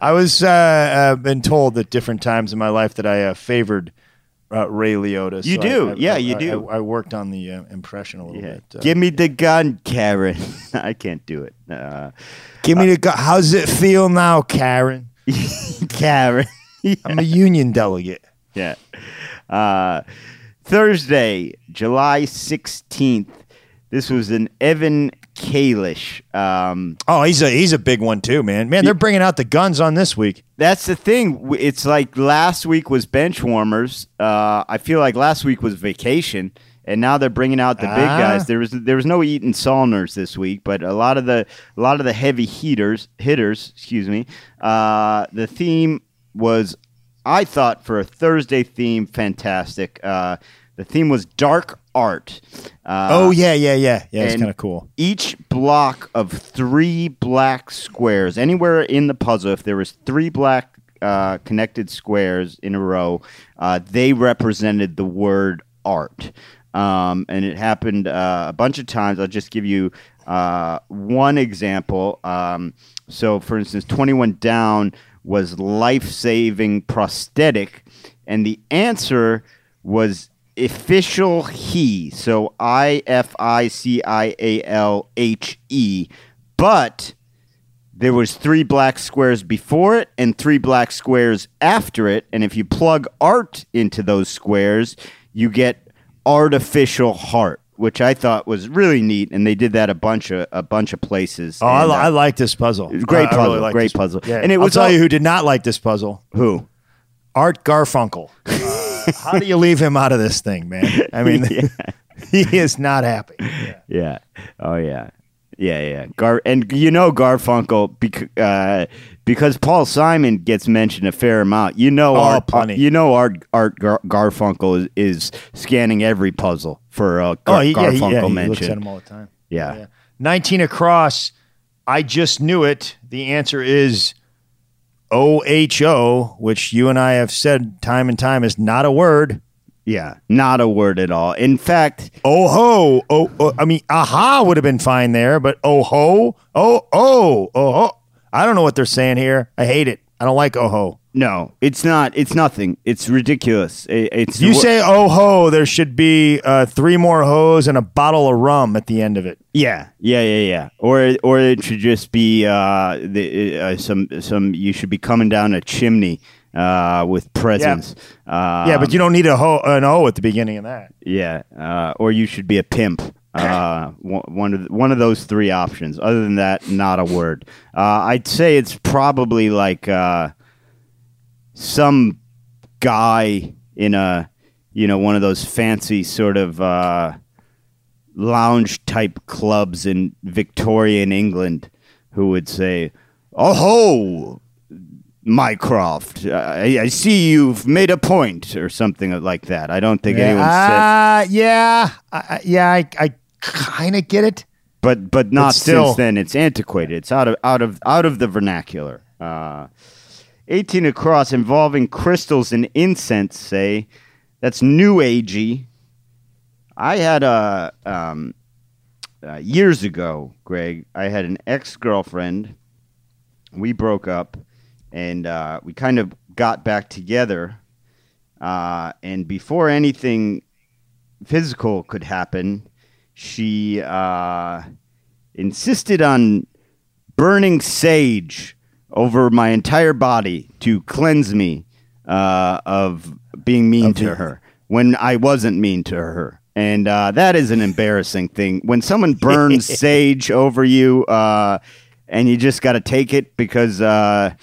I was uh, uh, been told at different times in my life that I uh, favored uh, Ray Liotta. You so do. I- I- Yeah, you do. I, I worked on the uh, impression a little Yeah. bit. Uh, Give me the gun, Karen. I can't do it. Uh, give me the. gu- How's it feel now, Karen? Karen. I'm a union delegate. yeah. Uh, Thursday, July 16th. This was an Evan Kalish. Um, Oh, he's a he's a big one too, man. Man, they're bringing out the guns on this week. that's the thing. It's like last week was bench warmers. Uh, I feel like last week was vacation, and now they're bringing out the big Ah. guys. There was there was no Eaton Saunders this week, but a lot of the a lot of the heavy heaters hitters. Excuse me. Uh, the theme was, I thought for a Thursday theme, fantastic. Uh, the theme was dark art. Uh, oh yeah, yeah, yeah, yeah. It's kind of cool. each block of three black squares anywhere in the puzzle if there was three black uh, connected squares in a row uh, they represented the word art um, and it happened uh, a bunch of times i'll just give you uh, one example um, so for instance 21 down was life-saving prosthetic and the answer was official he so i f i c i a l h e but there was three black squares before it and three black squares after it and if you plug art into those squares you get artificial heart which i thought was really neat and they did that a bunch of a bunch of places Oh, I, li- uh, I like this puzzle. Great really puzzle, like great puzzle. Yeah. And it I'll was tell all- you who did not like this puzzle. who Art Garfunkel. Uh, how do you leave him out of this thing, man? I mean, he is not happy. Yeah. Yeah. Oh yeah. Yeah, yeah. Gar and you know Garfunkel bec- uh, because Paul Simon gets mentioned a fair amount. You know, Oh, Art, plenty. you know, Art Art Gar- Garfunkel is, is scanning every puzzle for a Gar- Oh, he, yeah, he, Garfunkel yeah, he mention. looks at him all the time. yeah. Yeah. 19 across. I just knew it. The answer is OHO, which you and I have said time and time is not a word. Yeah, not a word at all. In fact, Oh ho. Oh, oh I mean, aha would have been fine there, but oh ho. Oh, oh, oh ho. I don't know what they're saying here. I hate it. I don't like oh ho. No, it's not. It's nothing. It's ridiculous. It, it's You say oh ho, there should be uh, three more hoes and a bottle of rum at the end of it. Yeah, yeah, yeah, yeah. Or or it should just be uh, the, uh, some some. You should be coming down a chimney uh, with presents. Uh, yeah, but you don't need a ho an o at the beginning of that. yeah, uh, or you should be a pimp. Uh, one one of one of those three options. Other than that, not a word. Uh, I'd say it's probably like uh, some guy in a you know one of those fancy sort of uh, lounge type clubs in Victorian England who would say, "Oh ho, Mycroft, I, I see you've made a point," or something like that. I don't think anyone said, Uh, yeah, I, yeah, I, I kind of get it. but but not still- since then. It's antiquated. It's out of out of out of the vernacular. Uh, Eighteen across involving crystals and incense. Say that's new agey. I had a um, uh, years ago, Greg. I had an ex girlfriend. We broke up, and uh, we kind of got back together. Uh, and before anything physical could happen, she uh, insisted on burning sage over my entire body to cleanse me uh, of being mean Of to you. her when I wasn't mean to her. And uh, that is an embarrassing thing. When someone burns sage over you uh, and you just got to take it because uh,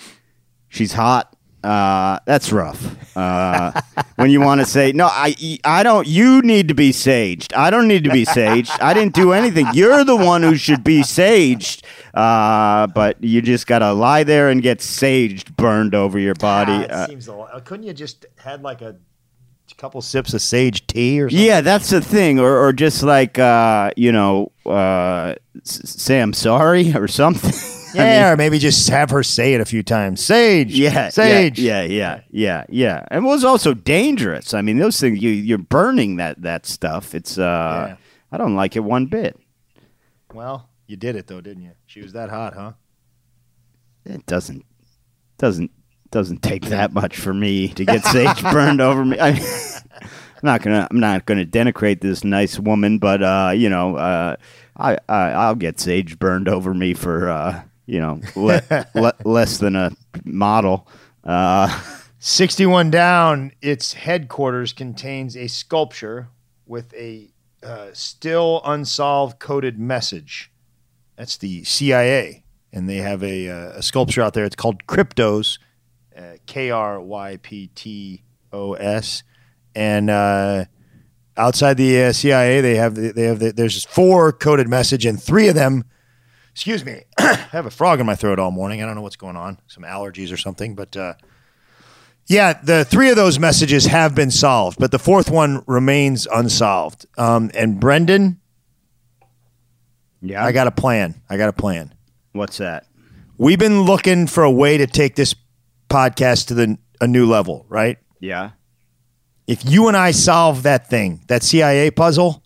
she's hot, uh, that's rough. Uh, when you want to say, no, I, I don't, you need to be saged. I don't need to be saged. I didn't do anything. You're the one who should be saged. Uh, but you just got to lie there and get saged burned over your body. Ah, it seems a lot. Couldn't you just had like a couple sips of sage tea or something? yeah, that's the thing. Or, or just like, uh, you know, uh, s- say I'm sorry or something. I mean- Yeah, or maybe just have her say it a few times. Sage. Yeah, Sage. Yeah, yeah, yeah, yeah. And it was also dangerous. I mean, those things you you're burning that that stuff. It's uh, Yeah. I don't like it one bit. Well, you did it though, didn't you? She was that hot, huh? It doesn't doesn't doesn't take that much for me to get sage burned over me. I, I'm not gonna I'm not gonna denigrate this nice woman, but uh, you know, uh, I, I I'll get sage burned over me for uh, you know le- le- less than a model. Uh, 61 down, its headquarters contains a sculpture with a uh, still unsolved coded message. That's the CIA. And they have a, uh, a sculpture out there. It's called Kryptos, uh, K R Y P T O S. And uh, outside the uh, CIA, they have the, they have the, there's four coded message, and three of them. Excuse me, I have a frog in my throat all morning. I don't know what's going on, some allergies or something, but uh, yeah, the three of those messages have been solved, but the fourth one remains unsolved. Um, and Brendan, yeah, I got a plan. I got a plan. what's that? We've been looking for a way to take this podcast to the a new level, right? Yeah, If you and I solve that thing, that CIA puzzle,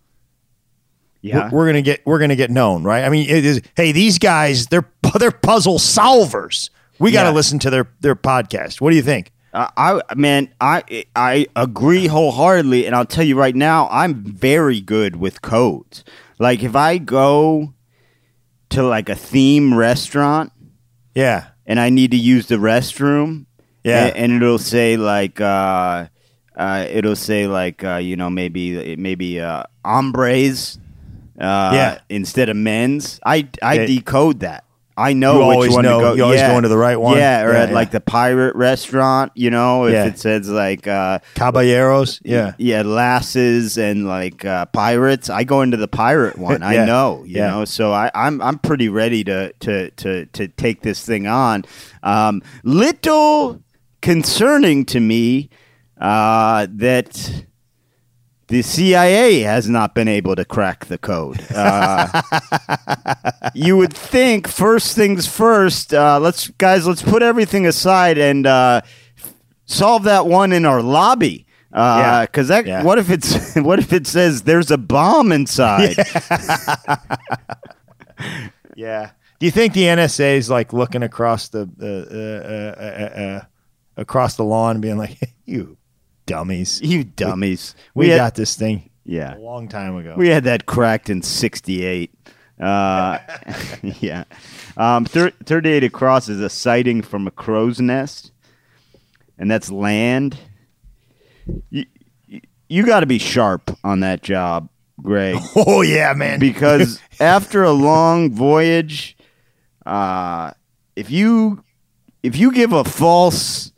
yeah. we're, we're gonna get we're gonna get known, right? I mean, it is. Hey, these guys, they're they're puzzle solvers. We got to Yeah. listen to their their podcast. What do you think? I, I man, I I agree wholeheartedly, and I'll tell you right now, I'm very good with codes. Like if I go to like a theme restaurant Yeah, and I need to use the restroom, Yeah. a- and, it'll say like uh, uh, it'll say like uh, you know maybe maybe uh, hombres, uh, Yeah. instead of men's. I I Yeah. decode that. I know You which always one know- to go. you always yeah. go into the right one. Yeah, or Yeah, at yeah. like the pirate restaurant. You know, if Yeah. it says like. Uh, caballeros. Yeah, yeah, lasses and like uh, pirates. I go into the pirate one. I know, you know. So I, I'm I'm pretty ready to to to to take this thing on. Um, little concerning to me uh, that the CIA has not been able to crack the code. Uh, you would think first things first. Uh, let's guys, let's put everything aside and uh, solve that one in our lobby. Yeah. Because that, Yeah. what if it's, what if it says there's a bomb inside? Yeah. Do you think the NSA is like looking across the uh, uh, uh, uh, uh, across the lawn, being like, "You dummies, You dummies. we, had, got this thing yeah. a long time ago." We had that cracked in '68. Uh, yeah. Um, thir- 38 across is a sighting from a crow's nest, and that's land. You, you, you got to be sharp on that job, Greg, oh yeah, man. because after a long voyage, uh, if you if you give a false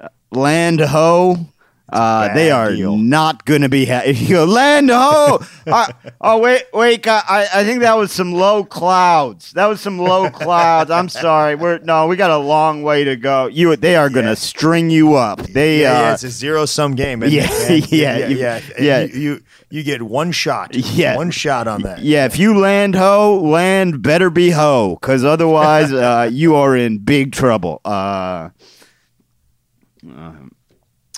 uh, land ho, uh, they are deal. not going to be happy. If you go land ho, uh, oh wait, wait, uh, I, I think that was some low clouds. That was some low clouds. I'm sorry. We're no, we got a long way to go. You, they are going to Yeah. string you up. They, yeah, yeah, uh, it's a zero sum game. Yeah, it, yeah, yeah, you- yeah, yeah. You, you you get one shot. Yeah. one shot on that. Yeah, if you land ho, land better be ho, because otherwise uh, you are in big trouble. Uh, um,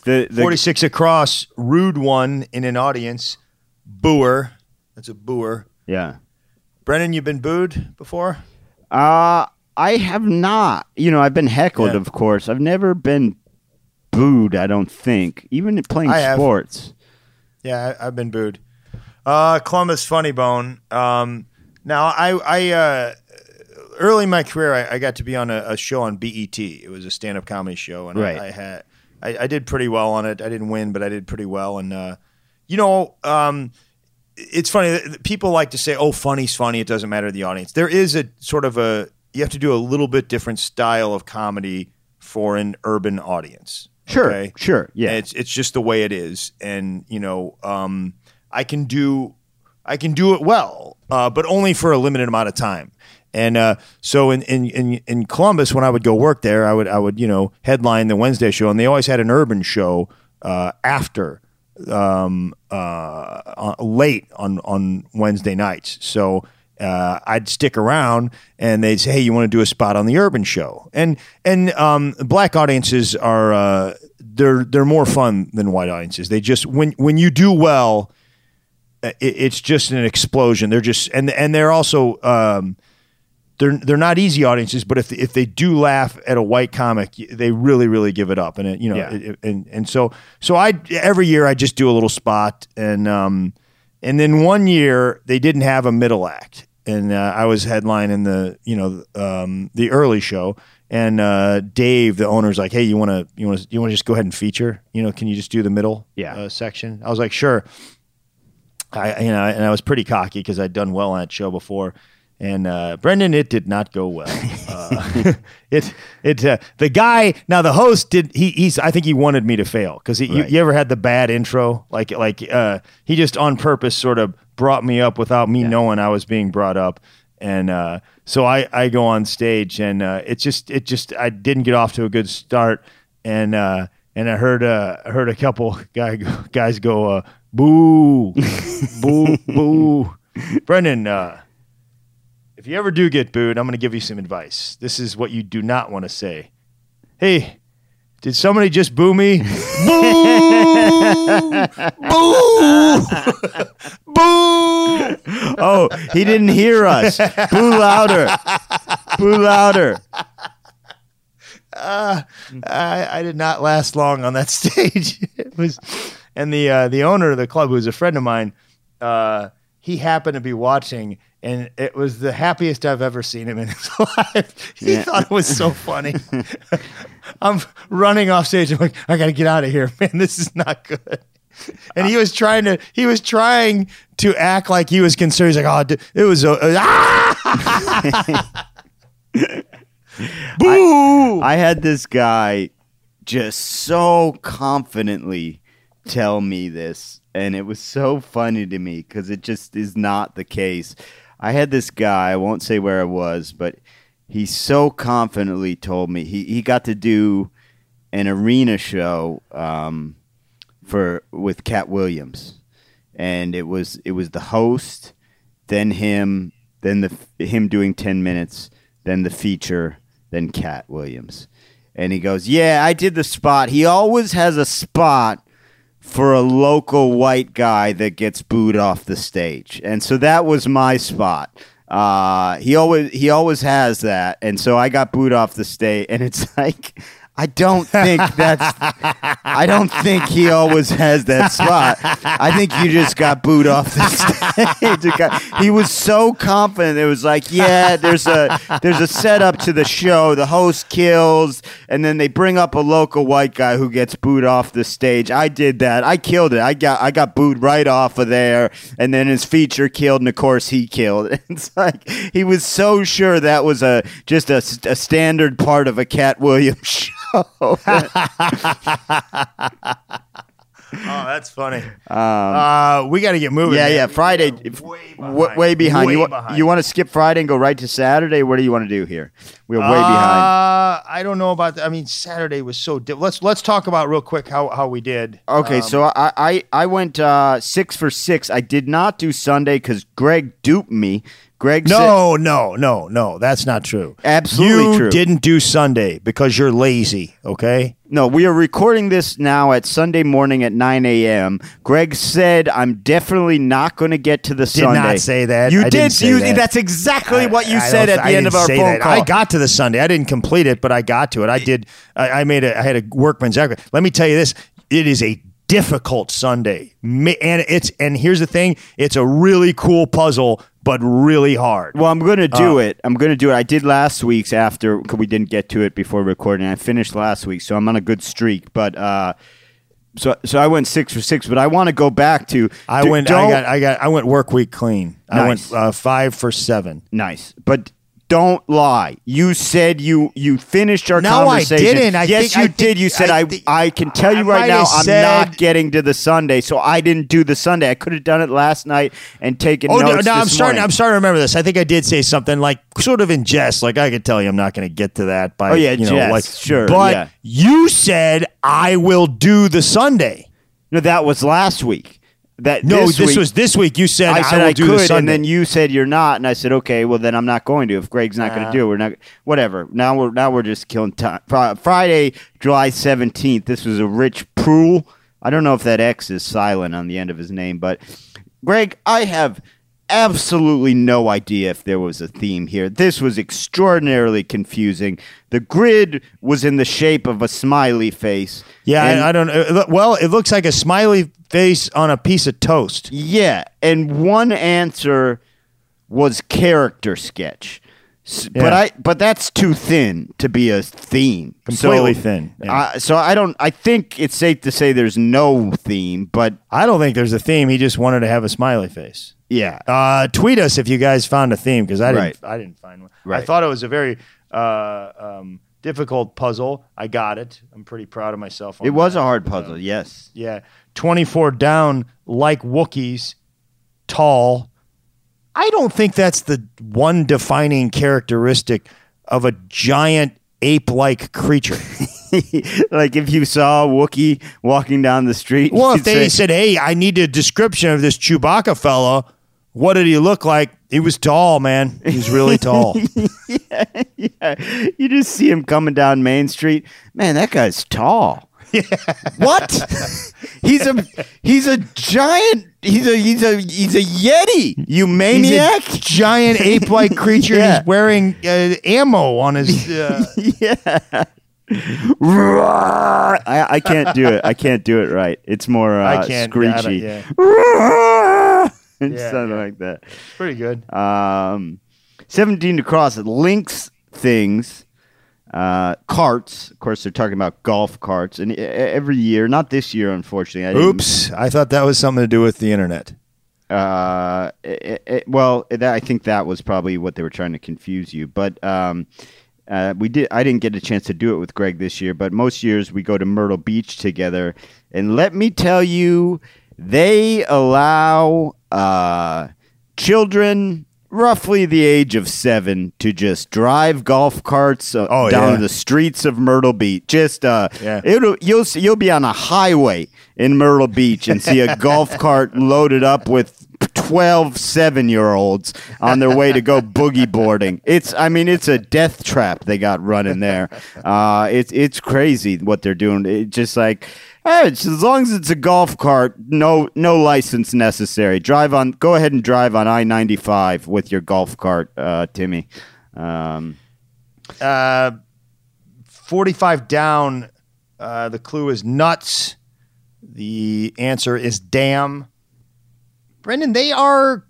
the, the, Forty six across, rude one in an audience, booer. That's a booer. yeah. Brendan, you've been booed before. Uh, I have not. You know, I've been heckled, Yeah. of course. I've never been booed. I don't think, even playing I have. sports. Yeah, I, I've been booed. Uh, Columbus Funny Bone. Um, now, I, I uh, early in my career, I, I got to be on a, a show on BET. It was a stand-up comedy show, and Right. I, I had I, I did pretty well on it. I didn't win, but I did pretty well. And uh, you know, um, it's funny. People like to say, "Oh, funny's funny. It doesn't matter to the audience." There is a sort of a you have to do a little bit different style of comedy for an urban audience. Sure, okay? sure, yeah. And it's it's just the way it is, and you know, um, I can do I can do it well, uh, but only for a limited amount of time. And uh, so in, in in in Columbus, when I would go work there, I would I would you know headline the Wednesday show, and they always had an urban show uh, after um, uh, uh, late on on Wednesday nights. So uh, I'd stick around, and they'd say, "Hey, you want to do a spot on the urban show?" And and um, black audiences are uh, they're they're more fun than white audiences. They just when when you do well, it, it's just an explosion. They're just and and they're also um, they're they're not easy audiences, but if if they do laugh at a white comic, they really really give it up, and it, you know, Yeah. it- and and so so I every year I just do a little spot, and um, and then one year they didn't have a middle act, and uh, I was headlining the you know um, the early show, and uh, Dave, the owner's like, hey, you want to you want to you want to just go ahead and feature, you know, can you just do the middle Yeah. uh, section? I was like, sure. I you know, and I was pretty cocky because I'd done well on that show before. And uh, Brendan, it did not go well. Uh, it it uh, the guy now the host did he he's I think he wanted me to fail. Because you, Right. you ever had the bad intro? Like like uh, he just on purpose sort of brought me up without me knowing I was being brought up. And uh, so I, I go on stage and uh, it just it just I didn't get off to a good start. And uh, and I heard uh, I heard a couple guy guys go uh, boo boo boo. Brendan uh, you ever do get booed I'm going to give you some advice this is what you do not want to say hey did somebody just boo me boo boo boo Oh, he didn't hear us. Boo louder. Boo louder. I, I did not last long on that stage. it was, and the uh, the owner of the club, who was a friend of mine, uh, he happened to be watching, and it was the happiest I've ever seen him in his life. he Yeah. thought it was so funny. I'm running off stage. I'm like, I got to get out of here, man. This is not good. And he was trying to he was trying to act like he was concerned. He's like, oh, it was a, ah! boo. I had this guy just so confidently tell me this, and it was so funny to me because it just is not the case. I had this guy, I won't say where it was, but he so confidently told me he, he got to do an arena show um, for with Katt Williams, and it was it was the host, then him, then the him doing ten minutes, then the feature, then Katt Williams, and he goes, "Yeah, I did the spot. He always has a spot." For a local white guy that gets booed off the stage, and so that was my spot. Uh, he always he always has that, and so I got booed off the stage, and it's like I don't think that's I don't think he always has that spot. I think you just got booed off the stage. He was so confident. It was like, yeah, there's a there's a setup to the show. The host kills, and then they bring up a local white guy who gets booed off the stage. I did that. I killed it. I got I got booed right off of there, and then his feature killed, and of course he killed. It's like he was so sure that was a just a, a standard part of a Katt Williams show. Oh, that's funny. uh, we got to get moving. Um, Yeah, man. yeah. Friday, way w- behind. way behind. Way you, behind. you want to skip Friday and go right to Saturday? What do you want to do here? We're way behind. Uh, I don't know about that. I mean, Saturday was so. Di- let's let's talk about real quick how how we did. Okay, Um, so I, I I went uh, six for six. I did not do Sunday because Greg duped me. Greg said, no, no, no, no. That's not true. Absolutely true. you true. didn't do Sunday because you're lazy. Okay. No, we are recording this now at Sunday morning at 9 a.m. Greg said, I'm definitely not going to get to the Did Sunday. not say that. You I did. you, that. That's exactly what you I- I said at I the end of our phone that. call. I got to the Sunday. I didn't complete it, but I got to it. I did. I, I made a. I had a workman's effort. Let me tell you this: it is a difficult Sunday, and it's and here's the thing: it's a really cool puzzle, but really hard. Well, I'm going to do Uh, it. I'm going to do it. I did last week's after we didn't get to it before recording. I finished last week, so I'm on a good streak. But uh, so so I went six for six. But I want to go back to I d- went. I got. I got. I went work week clean. I went uh, five for seven. nice, but. Don't lie. You said you you finished our conversation. No, I didn't. I yes, think- you I did. think- You said I I I, can tell you right now I'm said- not getting to the Sunday, so I didn't do the Sunday. I could have done it last night and taken Oh no, no! I'm this starting. morning. I'm starting to remember this. I think I did say something like, sort of in jest, like I could tell you I'm not going to get to that. By Oh, yeah, you know, jest, like sure, But yeah. you said I will do the Sunday. No, that was last week. That No, this, this, week, was this week. You said I I, said I, do could, and then you said you're not, and I said okay. Well, then I'm not going to. If Greg's not going to uh. do it, we're not. Whatever. Now we're now we're just killing time. Friday, July 17th. This was a Rich Proulx. I don't know if that X is silent on the end of his name, but Greg, I have absolutely no idea if there was a theme here. This was extraordinarily confusing. The grid was in the shape of a smiley face. Yeah, I, I don't. Uh, well, it looks like a smiley face on a piece of toast. Yeah, and one answer was character sketch. S- But I but that's too thin to be a theme. Completely So, thin, yeah. uh, so I don't. I think it's safe to say there's no theme. But I don't think there's a theme. He just wanted to have a smiley face. yeah, Uh, tweet us if you guys found a theme because I didn't. Right. I didn't find one. I thought it was a very uh, um, difficult puzzle. I got it. I'm pretty proud of myself. On it was that. a hard puzzle. Yes. Yeah, 24 down like Wookiees, tall. I don't think that's the one defining characteristic of a giant ape-like creature. like if you saw a Wookiee walking down the street. Well, if they say, said, "Hey, I need a description of this Chewbacca fella," what did he look like? He was tall, man. He was really tall. yeah, you just see him coming down Main Street. Man, that guy's tall. What? he's a he's a giant. He's a he's a he's a yeti. You maniac. giant ape-like creature. Yeah. He's wearing uh, ammo on his. Uh, yeah. I, I can't do it. I can't do it right. It's more uh, I can't- screechy. yeah. Yeah, something yeah. like that. pretty good. Um, 17 to cross links things, uh, carts. Of course, they're talking about golf carts. And every year, not this year, unfortunately. I Oops! I thought that was something to do with the internet. Uh, it, it- well, that, I think that was probably what they were trying to confuse you. But um, uh, we did. I didn't get a chance to do it with Greg this year. But most years we go to Myrtle Beach together, and let me tell you, they allow uh, children. Roughly the age of seven to just drive golf carts uh, Oh, down yeah. the streets of Myrtle Beach. Just uh, Yeah. it'll you'll see, you'll be on a highway in Myrtle Beach and see a golf cart loaded up with 12 7 year olds on their way to go boogie boarding. It's I mean it's a death trap they got running there. Uh, it's it's crazy what they're doing. It's just like it's- as long as it's a golf cart, no no license necessary. Drive on go ahead and drive on I ninety five with your golf cart, uh, Timmy. Um, Uh, 45 down. Uh, the clue is nuts. The answer is damn. Brendan, they are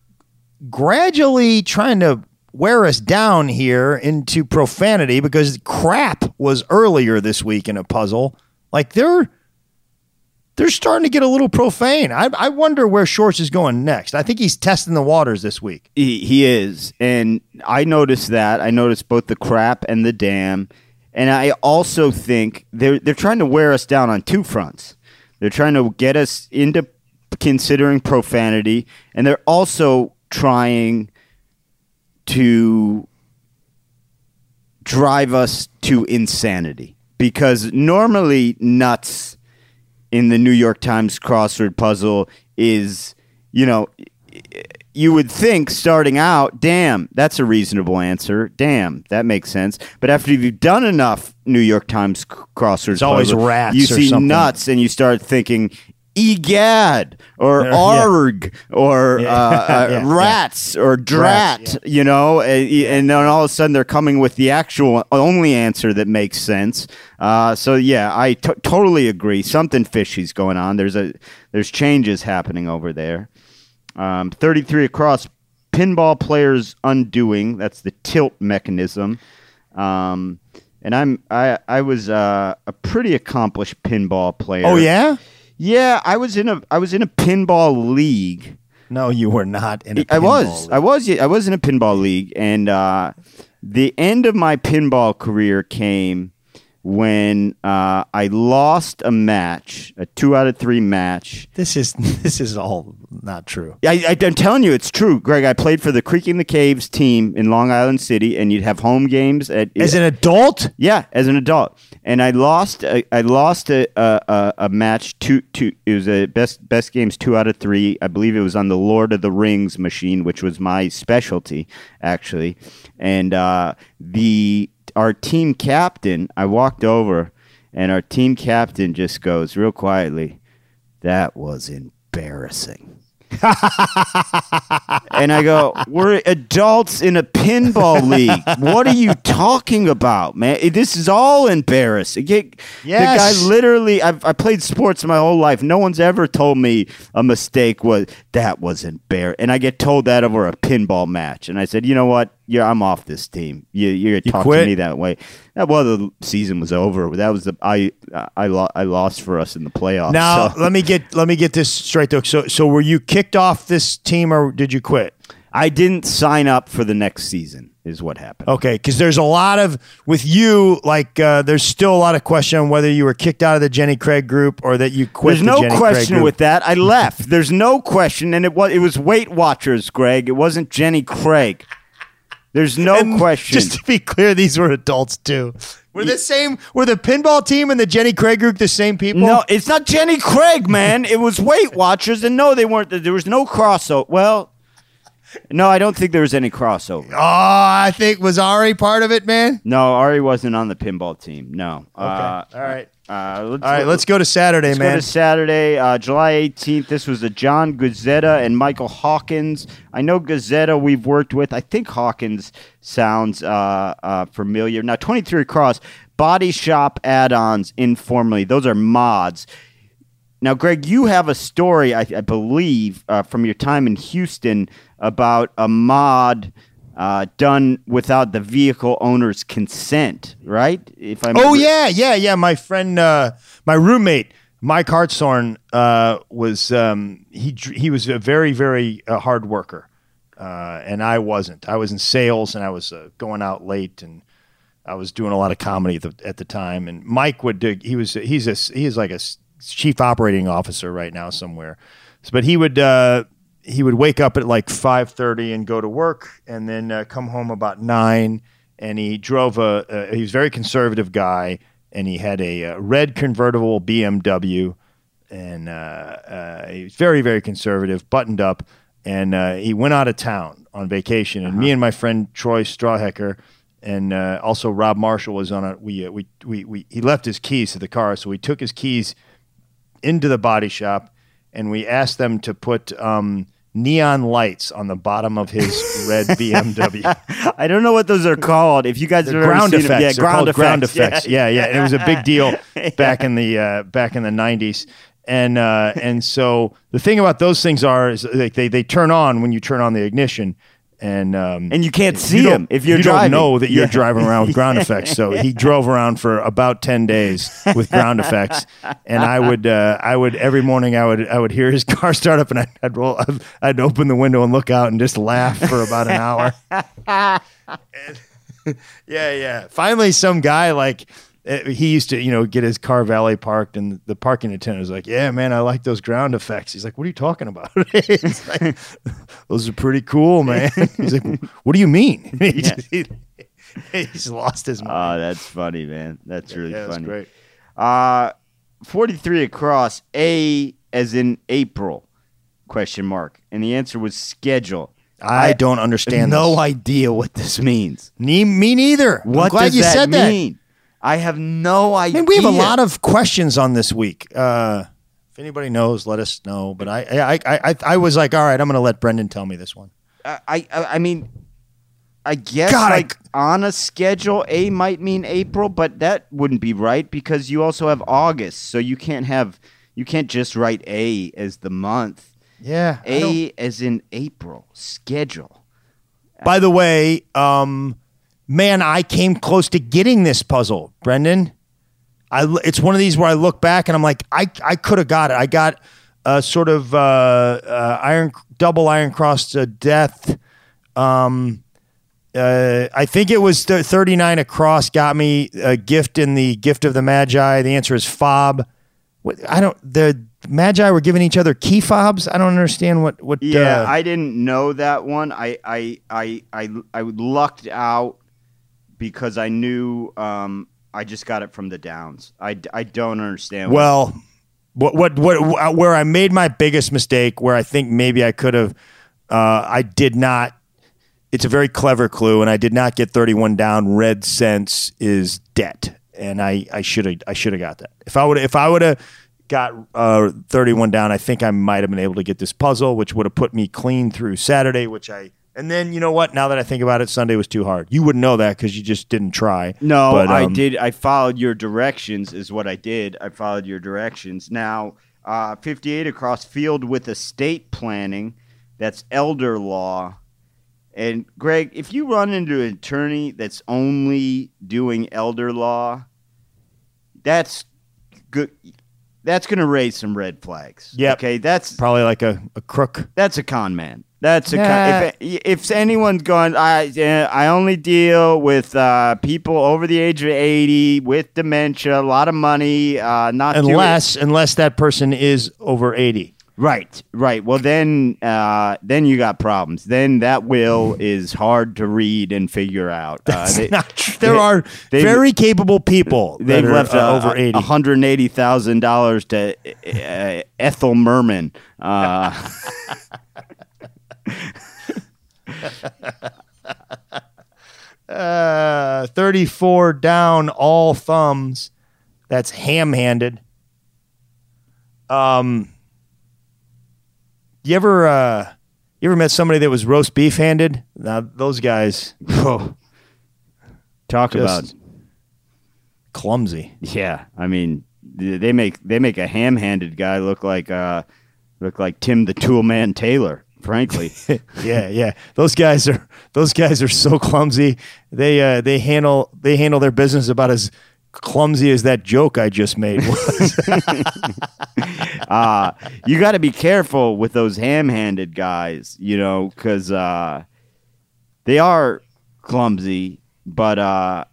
gradually trying to wear us down here into profanity because crap was earlier this week in a puzzle. Like they're they're starting to get a little profane. I, I wonder where Shortz is going next. I think he's testing the waters this week. He, he is, and I noticed that. I noticed both the crap and the damn, and I also think they're they're trying to wear us down on two fronts. They're trying to get us into considering profanity, and they're also trying to drive us to insanity because normally nuts in the New York Times crossword puzzle is, you know, you would think starting out, damn, that's a reasonable answer. Damn, that makes sense. But after you've done enough New York Times c- crossword It's always puzzle, rats you see something. nuts and you start thinking, egad or Yeah, arg or Yeah. uh, uh, Yeah, rats or drat, you know, and, and then all of a sudden they're coming with the actual only answer that makes sense. Uh, so yeah, I t- totally agree. Something fishy's going on. There's a there's changes happening over there. Um, 33 across, pinball players undoing. That's the tilt mechanism. Um, and I'm I I was uh, a pretty accomplished pinball player. Oh yeah? Yeah. I was in a I was in a pinball league. No, you were not in a I was. league. I was. I was in a pinball league, and uh, the end of my pinball career came when uh, I lost a match, a two out of three match. This is this is all not true. I, I, I'm telling you, it's true, Greg. I played for the Creaking the Caves team in Long Island City, and you'd have home games at As an adult, yeah, as an adult, and I lost. I, I lost a, a a- a match. Two two. It was a best best games two out of three. I believe it was on the Lord of the Rings machine, which was my specialty actually. And uh, the our team captain, I walked over, and our team captain just goes real quietly. That was embarrassing. and I go, we're adults in a pinball league. What are you talking about, man? This is all embarrassing. Get- Yes. The guy literally, I've, I played sports my whole life. No one's ever told me a mistake was, that was embarrassing. And I get told that over a pinball match. And I said, you know what? Yeah, I'm off this team. You, you're talking to me that way. Well, the season was over. That was the I I, lo- I lost for us in the playoffs. Now so. let me get let me get this straight though. So so were you kicked off this team or did you quit? I didn't sign up for the next season. Is what happened. Okay, because there's a lot of with you like uh, there's still a lot of question on whether you were kicked out of the Jenny Craig group or that you quit. There's the no Jenny Craig question with that. I left. There's no question, and it was it was Weight Watchers, Greg. It wasn't Jenny Craig. There's no And question. Just to be clear, these were adults too. Were the same? Were the pinball team and the Jenny Craig group the same people? no, it's not Jenny Craig, man. It was Weight Watchers, and no, they weren't. There was no crossover. Well, no, I don't think there was any crossover. Oh, I think was Ari part of it, man. No, Ari wasn't on the pinball team. No. Okay. Uh, All right. uh, let's, All right, let's go to Saturday, Let's man. go to Saturday, uh, July 18th. This was a John Guzzetta and Michael Hawkins. I know Guzzetta we've worked with. I think Hawkins sounds uh, uh, familiar. Now, 23 Cross, Body Shop add ons informally. Those are mods. Now, Greg, you have a story, I, I believe, uh, from your time in Houston about a mod uh, done without the vehicle owner's consent, right? If I'm Oh yeah, yeah, yeah. My friend, uh, my roommate, Mike Hartshorn, uh, was um, he he was a very very uh, hard worker, uh, and I wasn't. I was in sales, and I was uh, going out late, and I was doing a lot of comedy at the, at the time. And Mike would do. He was he's a he is like a chief operating officer right now somewhere, So- but he would. Uh, he would wake up at like 5.30 and go to work and then uh, come home about 9 and he drove a, a he was a very conservative guy and he had a, uh red convertible bmw and uh, uh, he was very very conservative buttoned up and uh, he went out of town on vacation and me and my friend troy strawhecker and uh, also rob marshall was on a we, uh, we, we, we he left his keys to the car so we took his keys into the body shop and we asked them to put um, neon lights on the bottom of his red BMW. I don't know what those are called. If you guys have ever ground effects. them, yeah, They're ground effects. ground effects. Yeah, yeah. And it was a big deal back in the uh, back in the nineties. And uh, and so the thing about those things are is like they, they turn on when you turn on the ignition. And um, And you can't see you don't- if you're you driving. don't know that you're Yeah. driving around with ground effects. So he drove around for about ten days with ground effects, and I would uh, I would every morning I would I would hear his car start up, and I'd I'd, roll, I'd, I'd open the window and look out and just laugh for about an hour. And- yeah, yeah. Finally, some guy like. Uh, He used to, you know, get his car valet parked, and the parking attendant was like, "Yeah, man, I like those ground effects." He's like, "What are you talking about?" Like, "Those are pretty cool, man." He's like, "What do you mean?" He just- he- he's lost his mind. Oh, that's funny, man. That's really yeah, that's funny. great. Uh, 43 across, A as in April, question mark. And the answer was schedule. I, don't understand. no this. idea what this means. Me, me neither. I'm What glad does you that said that. Mean? I have no idea. And we have a lot of questions on this week. Uh, if anybody knows, let us know. But I, I, I, I, I was like, all right, I'm going to let Brendan tell me this one. I, I, I mean, I guess God, I- like on a schedule, A might mean April, but that wouldn't be right because you also have August, so you can't have you can't just write A as the month. Yeah. A as in April schedule. By the way, um, man, I came close to getting this puzzle, Brendan. I, it's one of these where I look back and I'm like, I, I could have got it. I got a sort of uh, uh, iron double iron cross to death. Um, uh, I think it was th- 39 across got me a gift in the gift of the Magi. The answer is fob. What, I don't. The Magi were giving each other key fobs. I don't understand what what. Yeah, uh, I didn't know that one. I I I I, I lucked out because I knew um, I just got it from the downs. I, I don't understand. Well, what, what what where I made my biggest mistake, where I think maybe I could have, uh, I did not. It's a very clever clue, and I did not get thirty-one down. Red sense is debt, and I I should have I should have got that. If I would if I would have got uh, 31 down, I think I might have been able to get this puzzle, which would have put me clean through Saturday, which I. And then you know what? Now that I think about it, Sunday was too hard. You wouldn't know that because you just didn't try. No, But, I um, did. I followed your directions. Is what I did. I followed your directions. Now, uh, 58 across field with estate planning. That's elder law. And Greg, if you run into an attorney that's only doing elder law, that's good. That's going to raise some red flags. Yeah. Okay. That's Probably like a, a crook. that's a con man. That's a Nah. con. If, if anyone's going, I uh, I only deal with uh, people over the age of eighty with dementia, a lot of money, uh, not doing- Unless unless that person is over 80. right, right. Well, then uh, then you got problems. Then that will is hard to read and figure out. Uh, they- not true. There they- are they- very capable people They've are left uh, uh, over 80. one hundred eighty thousand dollars to uh, Ethel Merman. Uh, Uh, 34 down, all thumbs. That's ham handed. Um, you ever uh, you ever met somebody that was roast beef handed? Now those guys whoa. Talk about clumsy. Yeah, I mean, they make they make a ham-handed guy look like uh look like Tim the Toolman Taylor. Frankly, yeah, yeah. Those guys are those guys are so clumsy. They uh, they handle they handle their business about as clumsy as that joke I just made was. uh, you got to be careful with those ham-handed guys, you know, because uh, they are clumsy, but uh,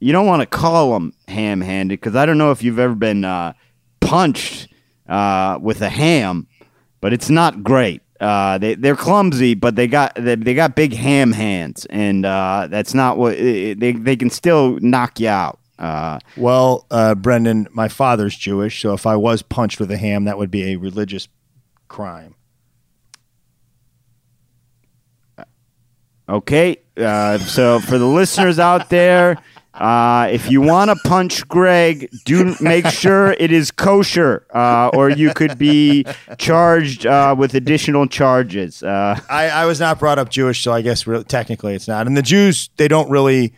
you don't want to call them ham-handed because I don't know if you've ever been uh, punched uh, with a ham, but it's not great. Uh, they they're clumsy, but they got they, they got big ham hands, and uh, that's not what they they can still knock you out. Uh, Well, uh, Brendan, my father's Jewish, so if I was punched with a ham, that would be a religious crime. Okay, uh, so for the listeners out there, uh, if you want to punch Greg, do make sure it is kosher, uh, or you could be charged uh, with additional charges. Uh, I, I was not brought up Jewish, so I guess technically it's not. And the Jews, they don't really,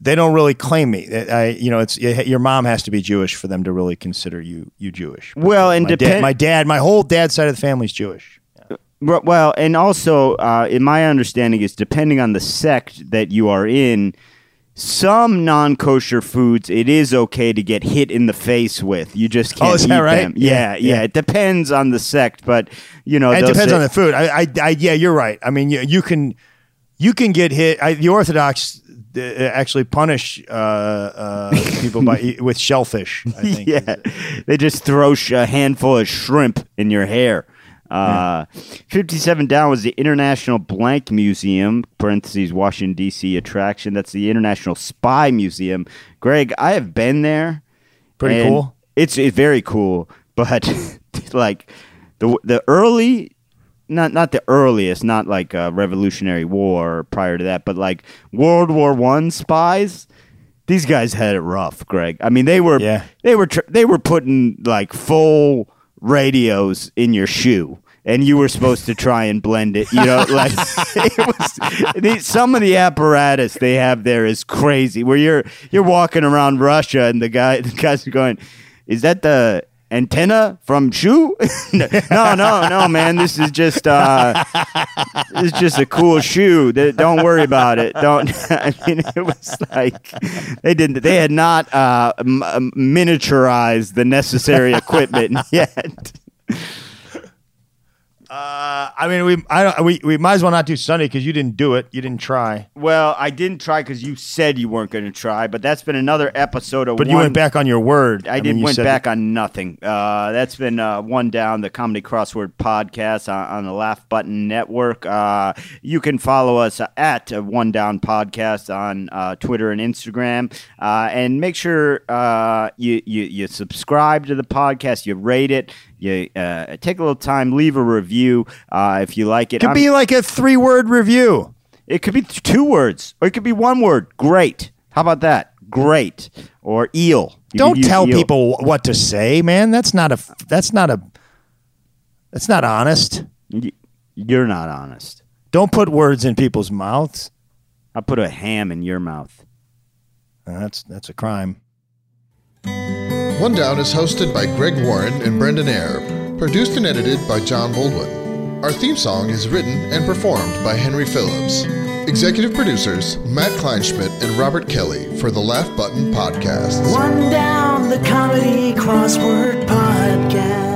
they don't really claim me. I, you know, it's your mom has to be Jewish for them to really consider you you Jewish. well, and my, dad, depend- my dad, my whole dad's side of the family is Jewish. Well, and also, uh, in my understanding, is depending on the sect that you are in, some non-kosher foods it is okay to get hit in the face with. You just can't Oh, is eat that right? them. Yeah, Yeah, yeah, yeah. It depends on the sect, but you know, It depends say- on the food. I, I, I yeah, you're right. I mean, you, you can, you can get hit. I, the Orthodox uh, actually punish uh, uh, people by with shellfish. I think. yeah, they just throw a handful of shrimp in your hair. Uh, 57 down was the International Blank Museum, parentheses, Washington, D.C. attraction. That's the International Spy Museum. Greg, I have been there. Pretty and cool. It's, it's very cool, but like the the early not not the earliest, not like uh, Revolutionary War prior to that, but like World War One spies. These guys had it rough, Greg. I mean, they were Yeah. they were tr- they were putting like full radios in your shoe. And you were supposed to try and blend it, you know. Like it was, the, some of the apparatus they have there is crazy. Where you're you're walking around Russia, and the guy the guys are going, "Is that the antenna from shoe?" no, no, no, man. This is just uh, this is just a cool shoe. Don't worry about it. Don't. I mean, it was like they didn't. They had not uh, m- miniaturized the necessary equipment yet. Uh, I mean, we I don't, we we might as well not do Sunday because you didn't do it. You didn't try, Well, I didn't try because you said you weren't going to try, but that's been another episode of. but one, you went back on your word. I, mean, did you went back on nothing. Uh, that's been uh, one down the comedy crossword podcast on, on the Laugh Button Network. Uh, you can follow us at One Down Podcast on uh, Twitter and Instagram, uh, and make sure uh, you, you you subscribe to the podcast, you rate it, you uh, take a little time, leave a review uh, if you like it. Could I'm- be like a three word review. it could be two words, or it could be one word. Great. How about that? great or eel. You Don't tell eel. people what to say, man. That's not a. That's not a. That's not honest. You're not honest. Don't put words in people's mouths. I put a ham in your mouth. That's that's a crime. One Down is hosted by Greg Warren and Brendan Eyre, produced and edited by John Baldwin. Our theme song is written and performed by Henry Phillips. Executive producers Matt Kleinschmidt and Robert Kelly for the Laugh Button Podcast. One down the comedy crossword podcast.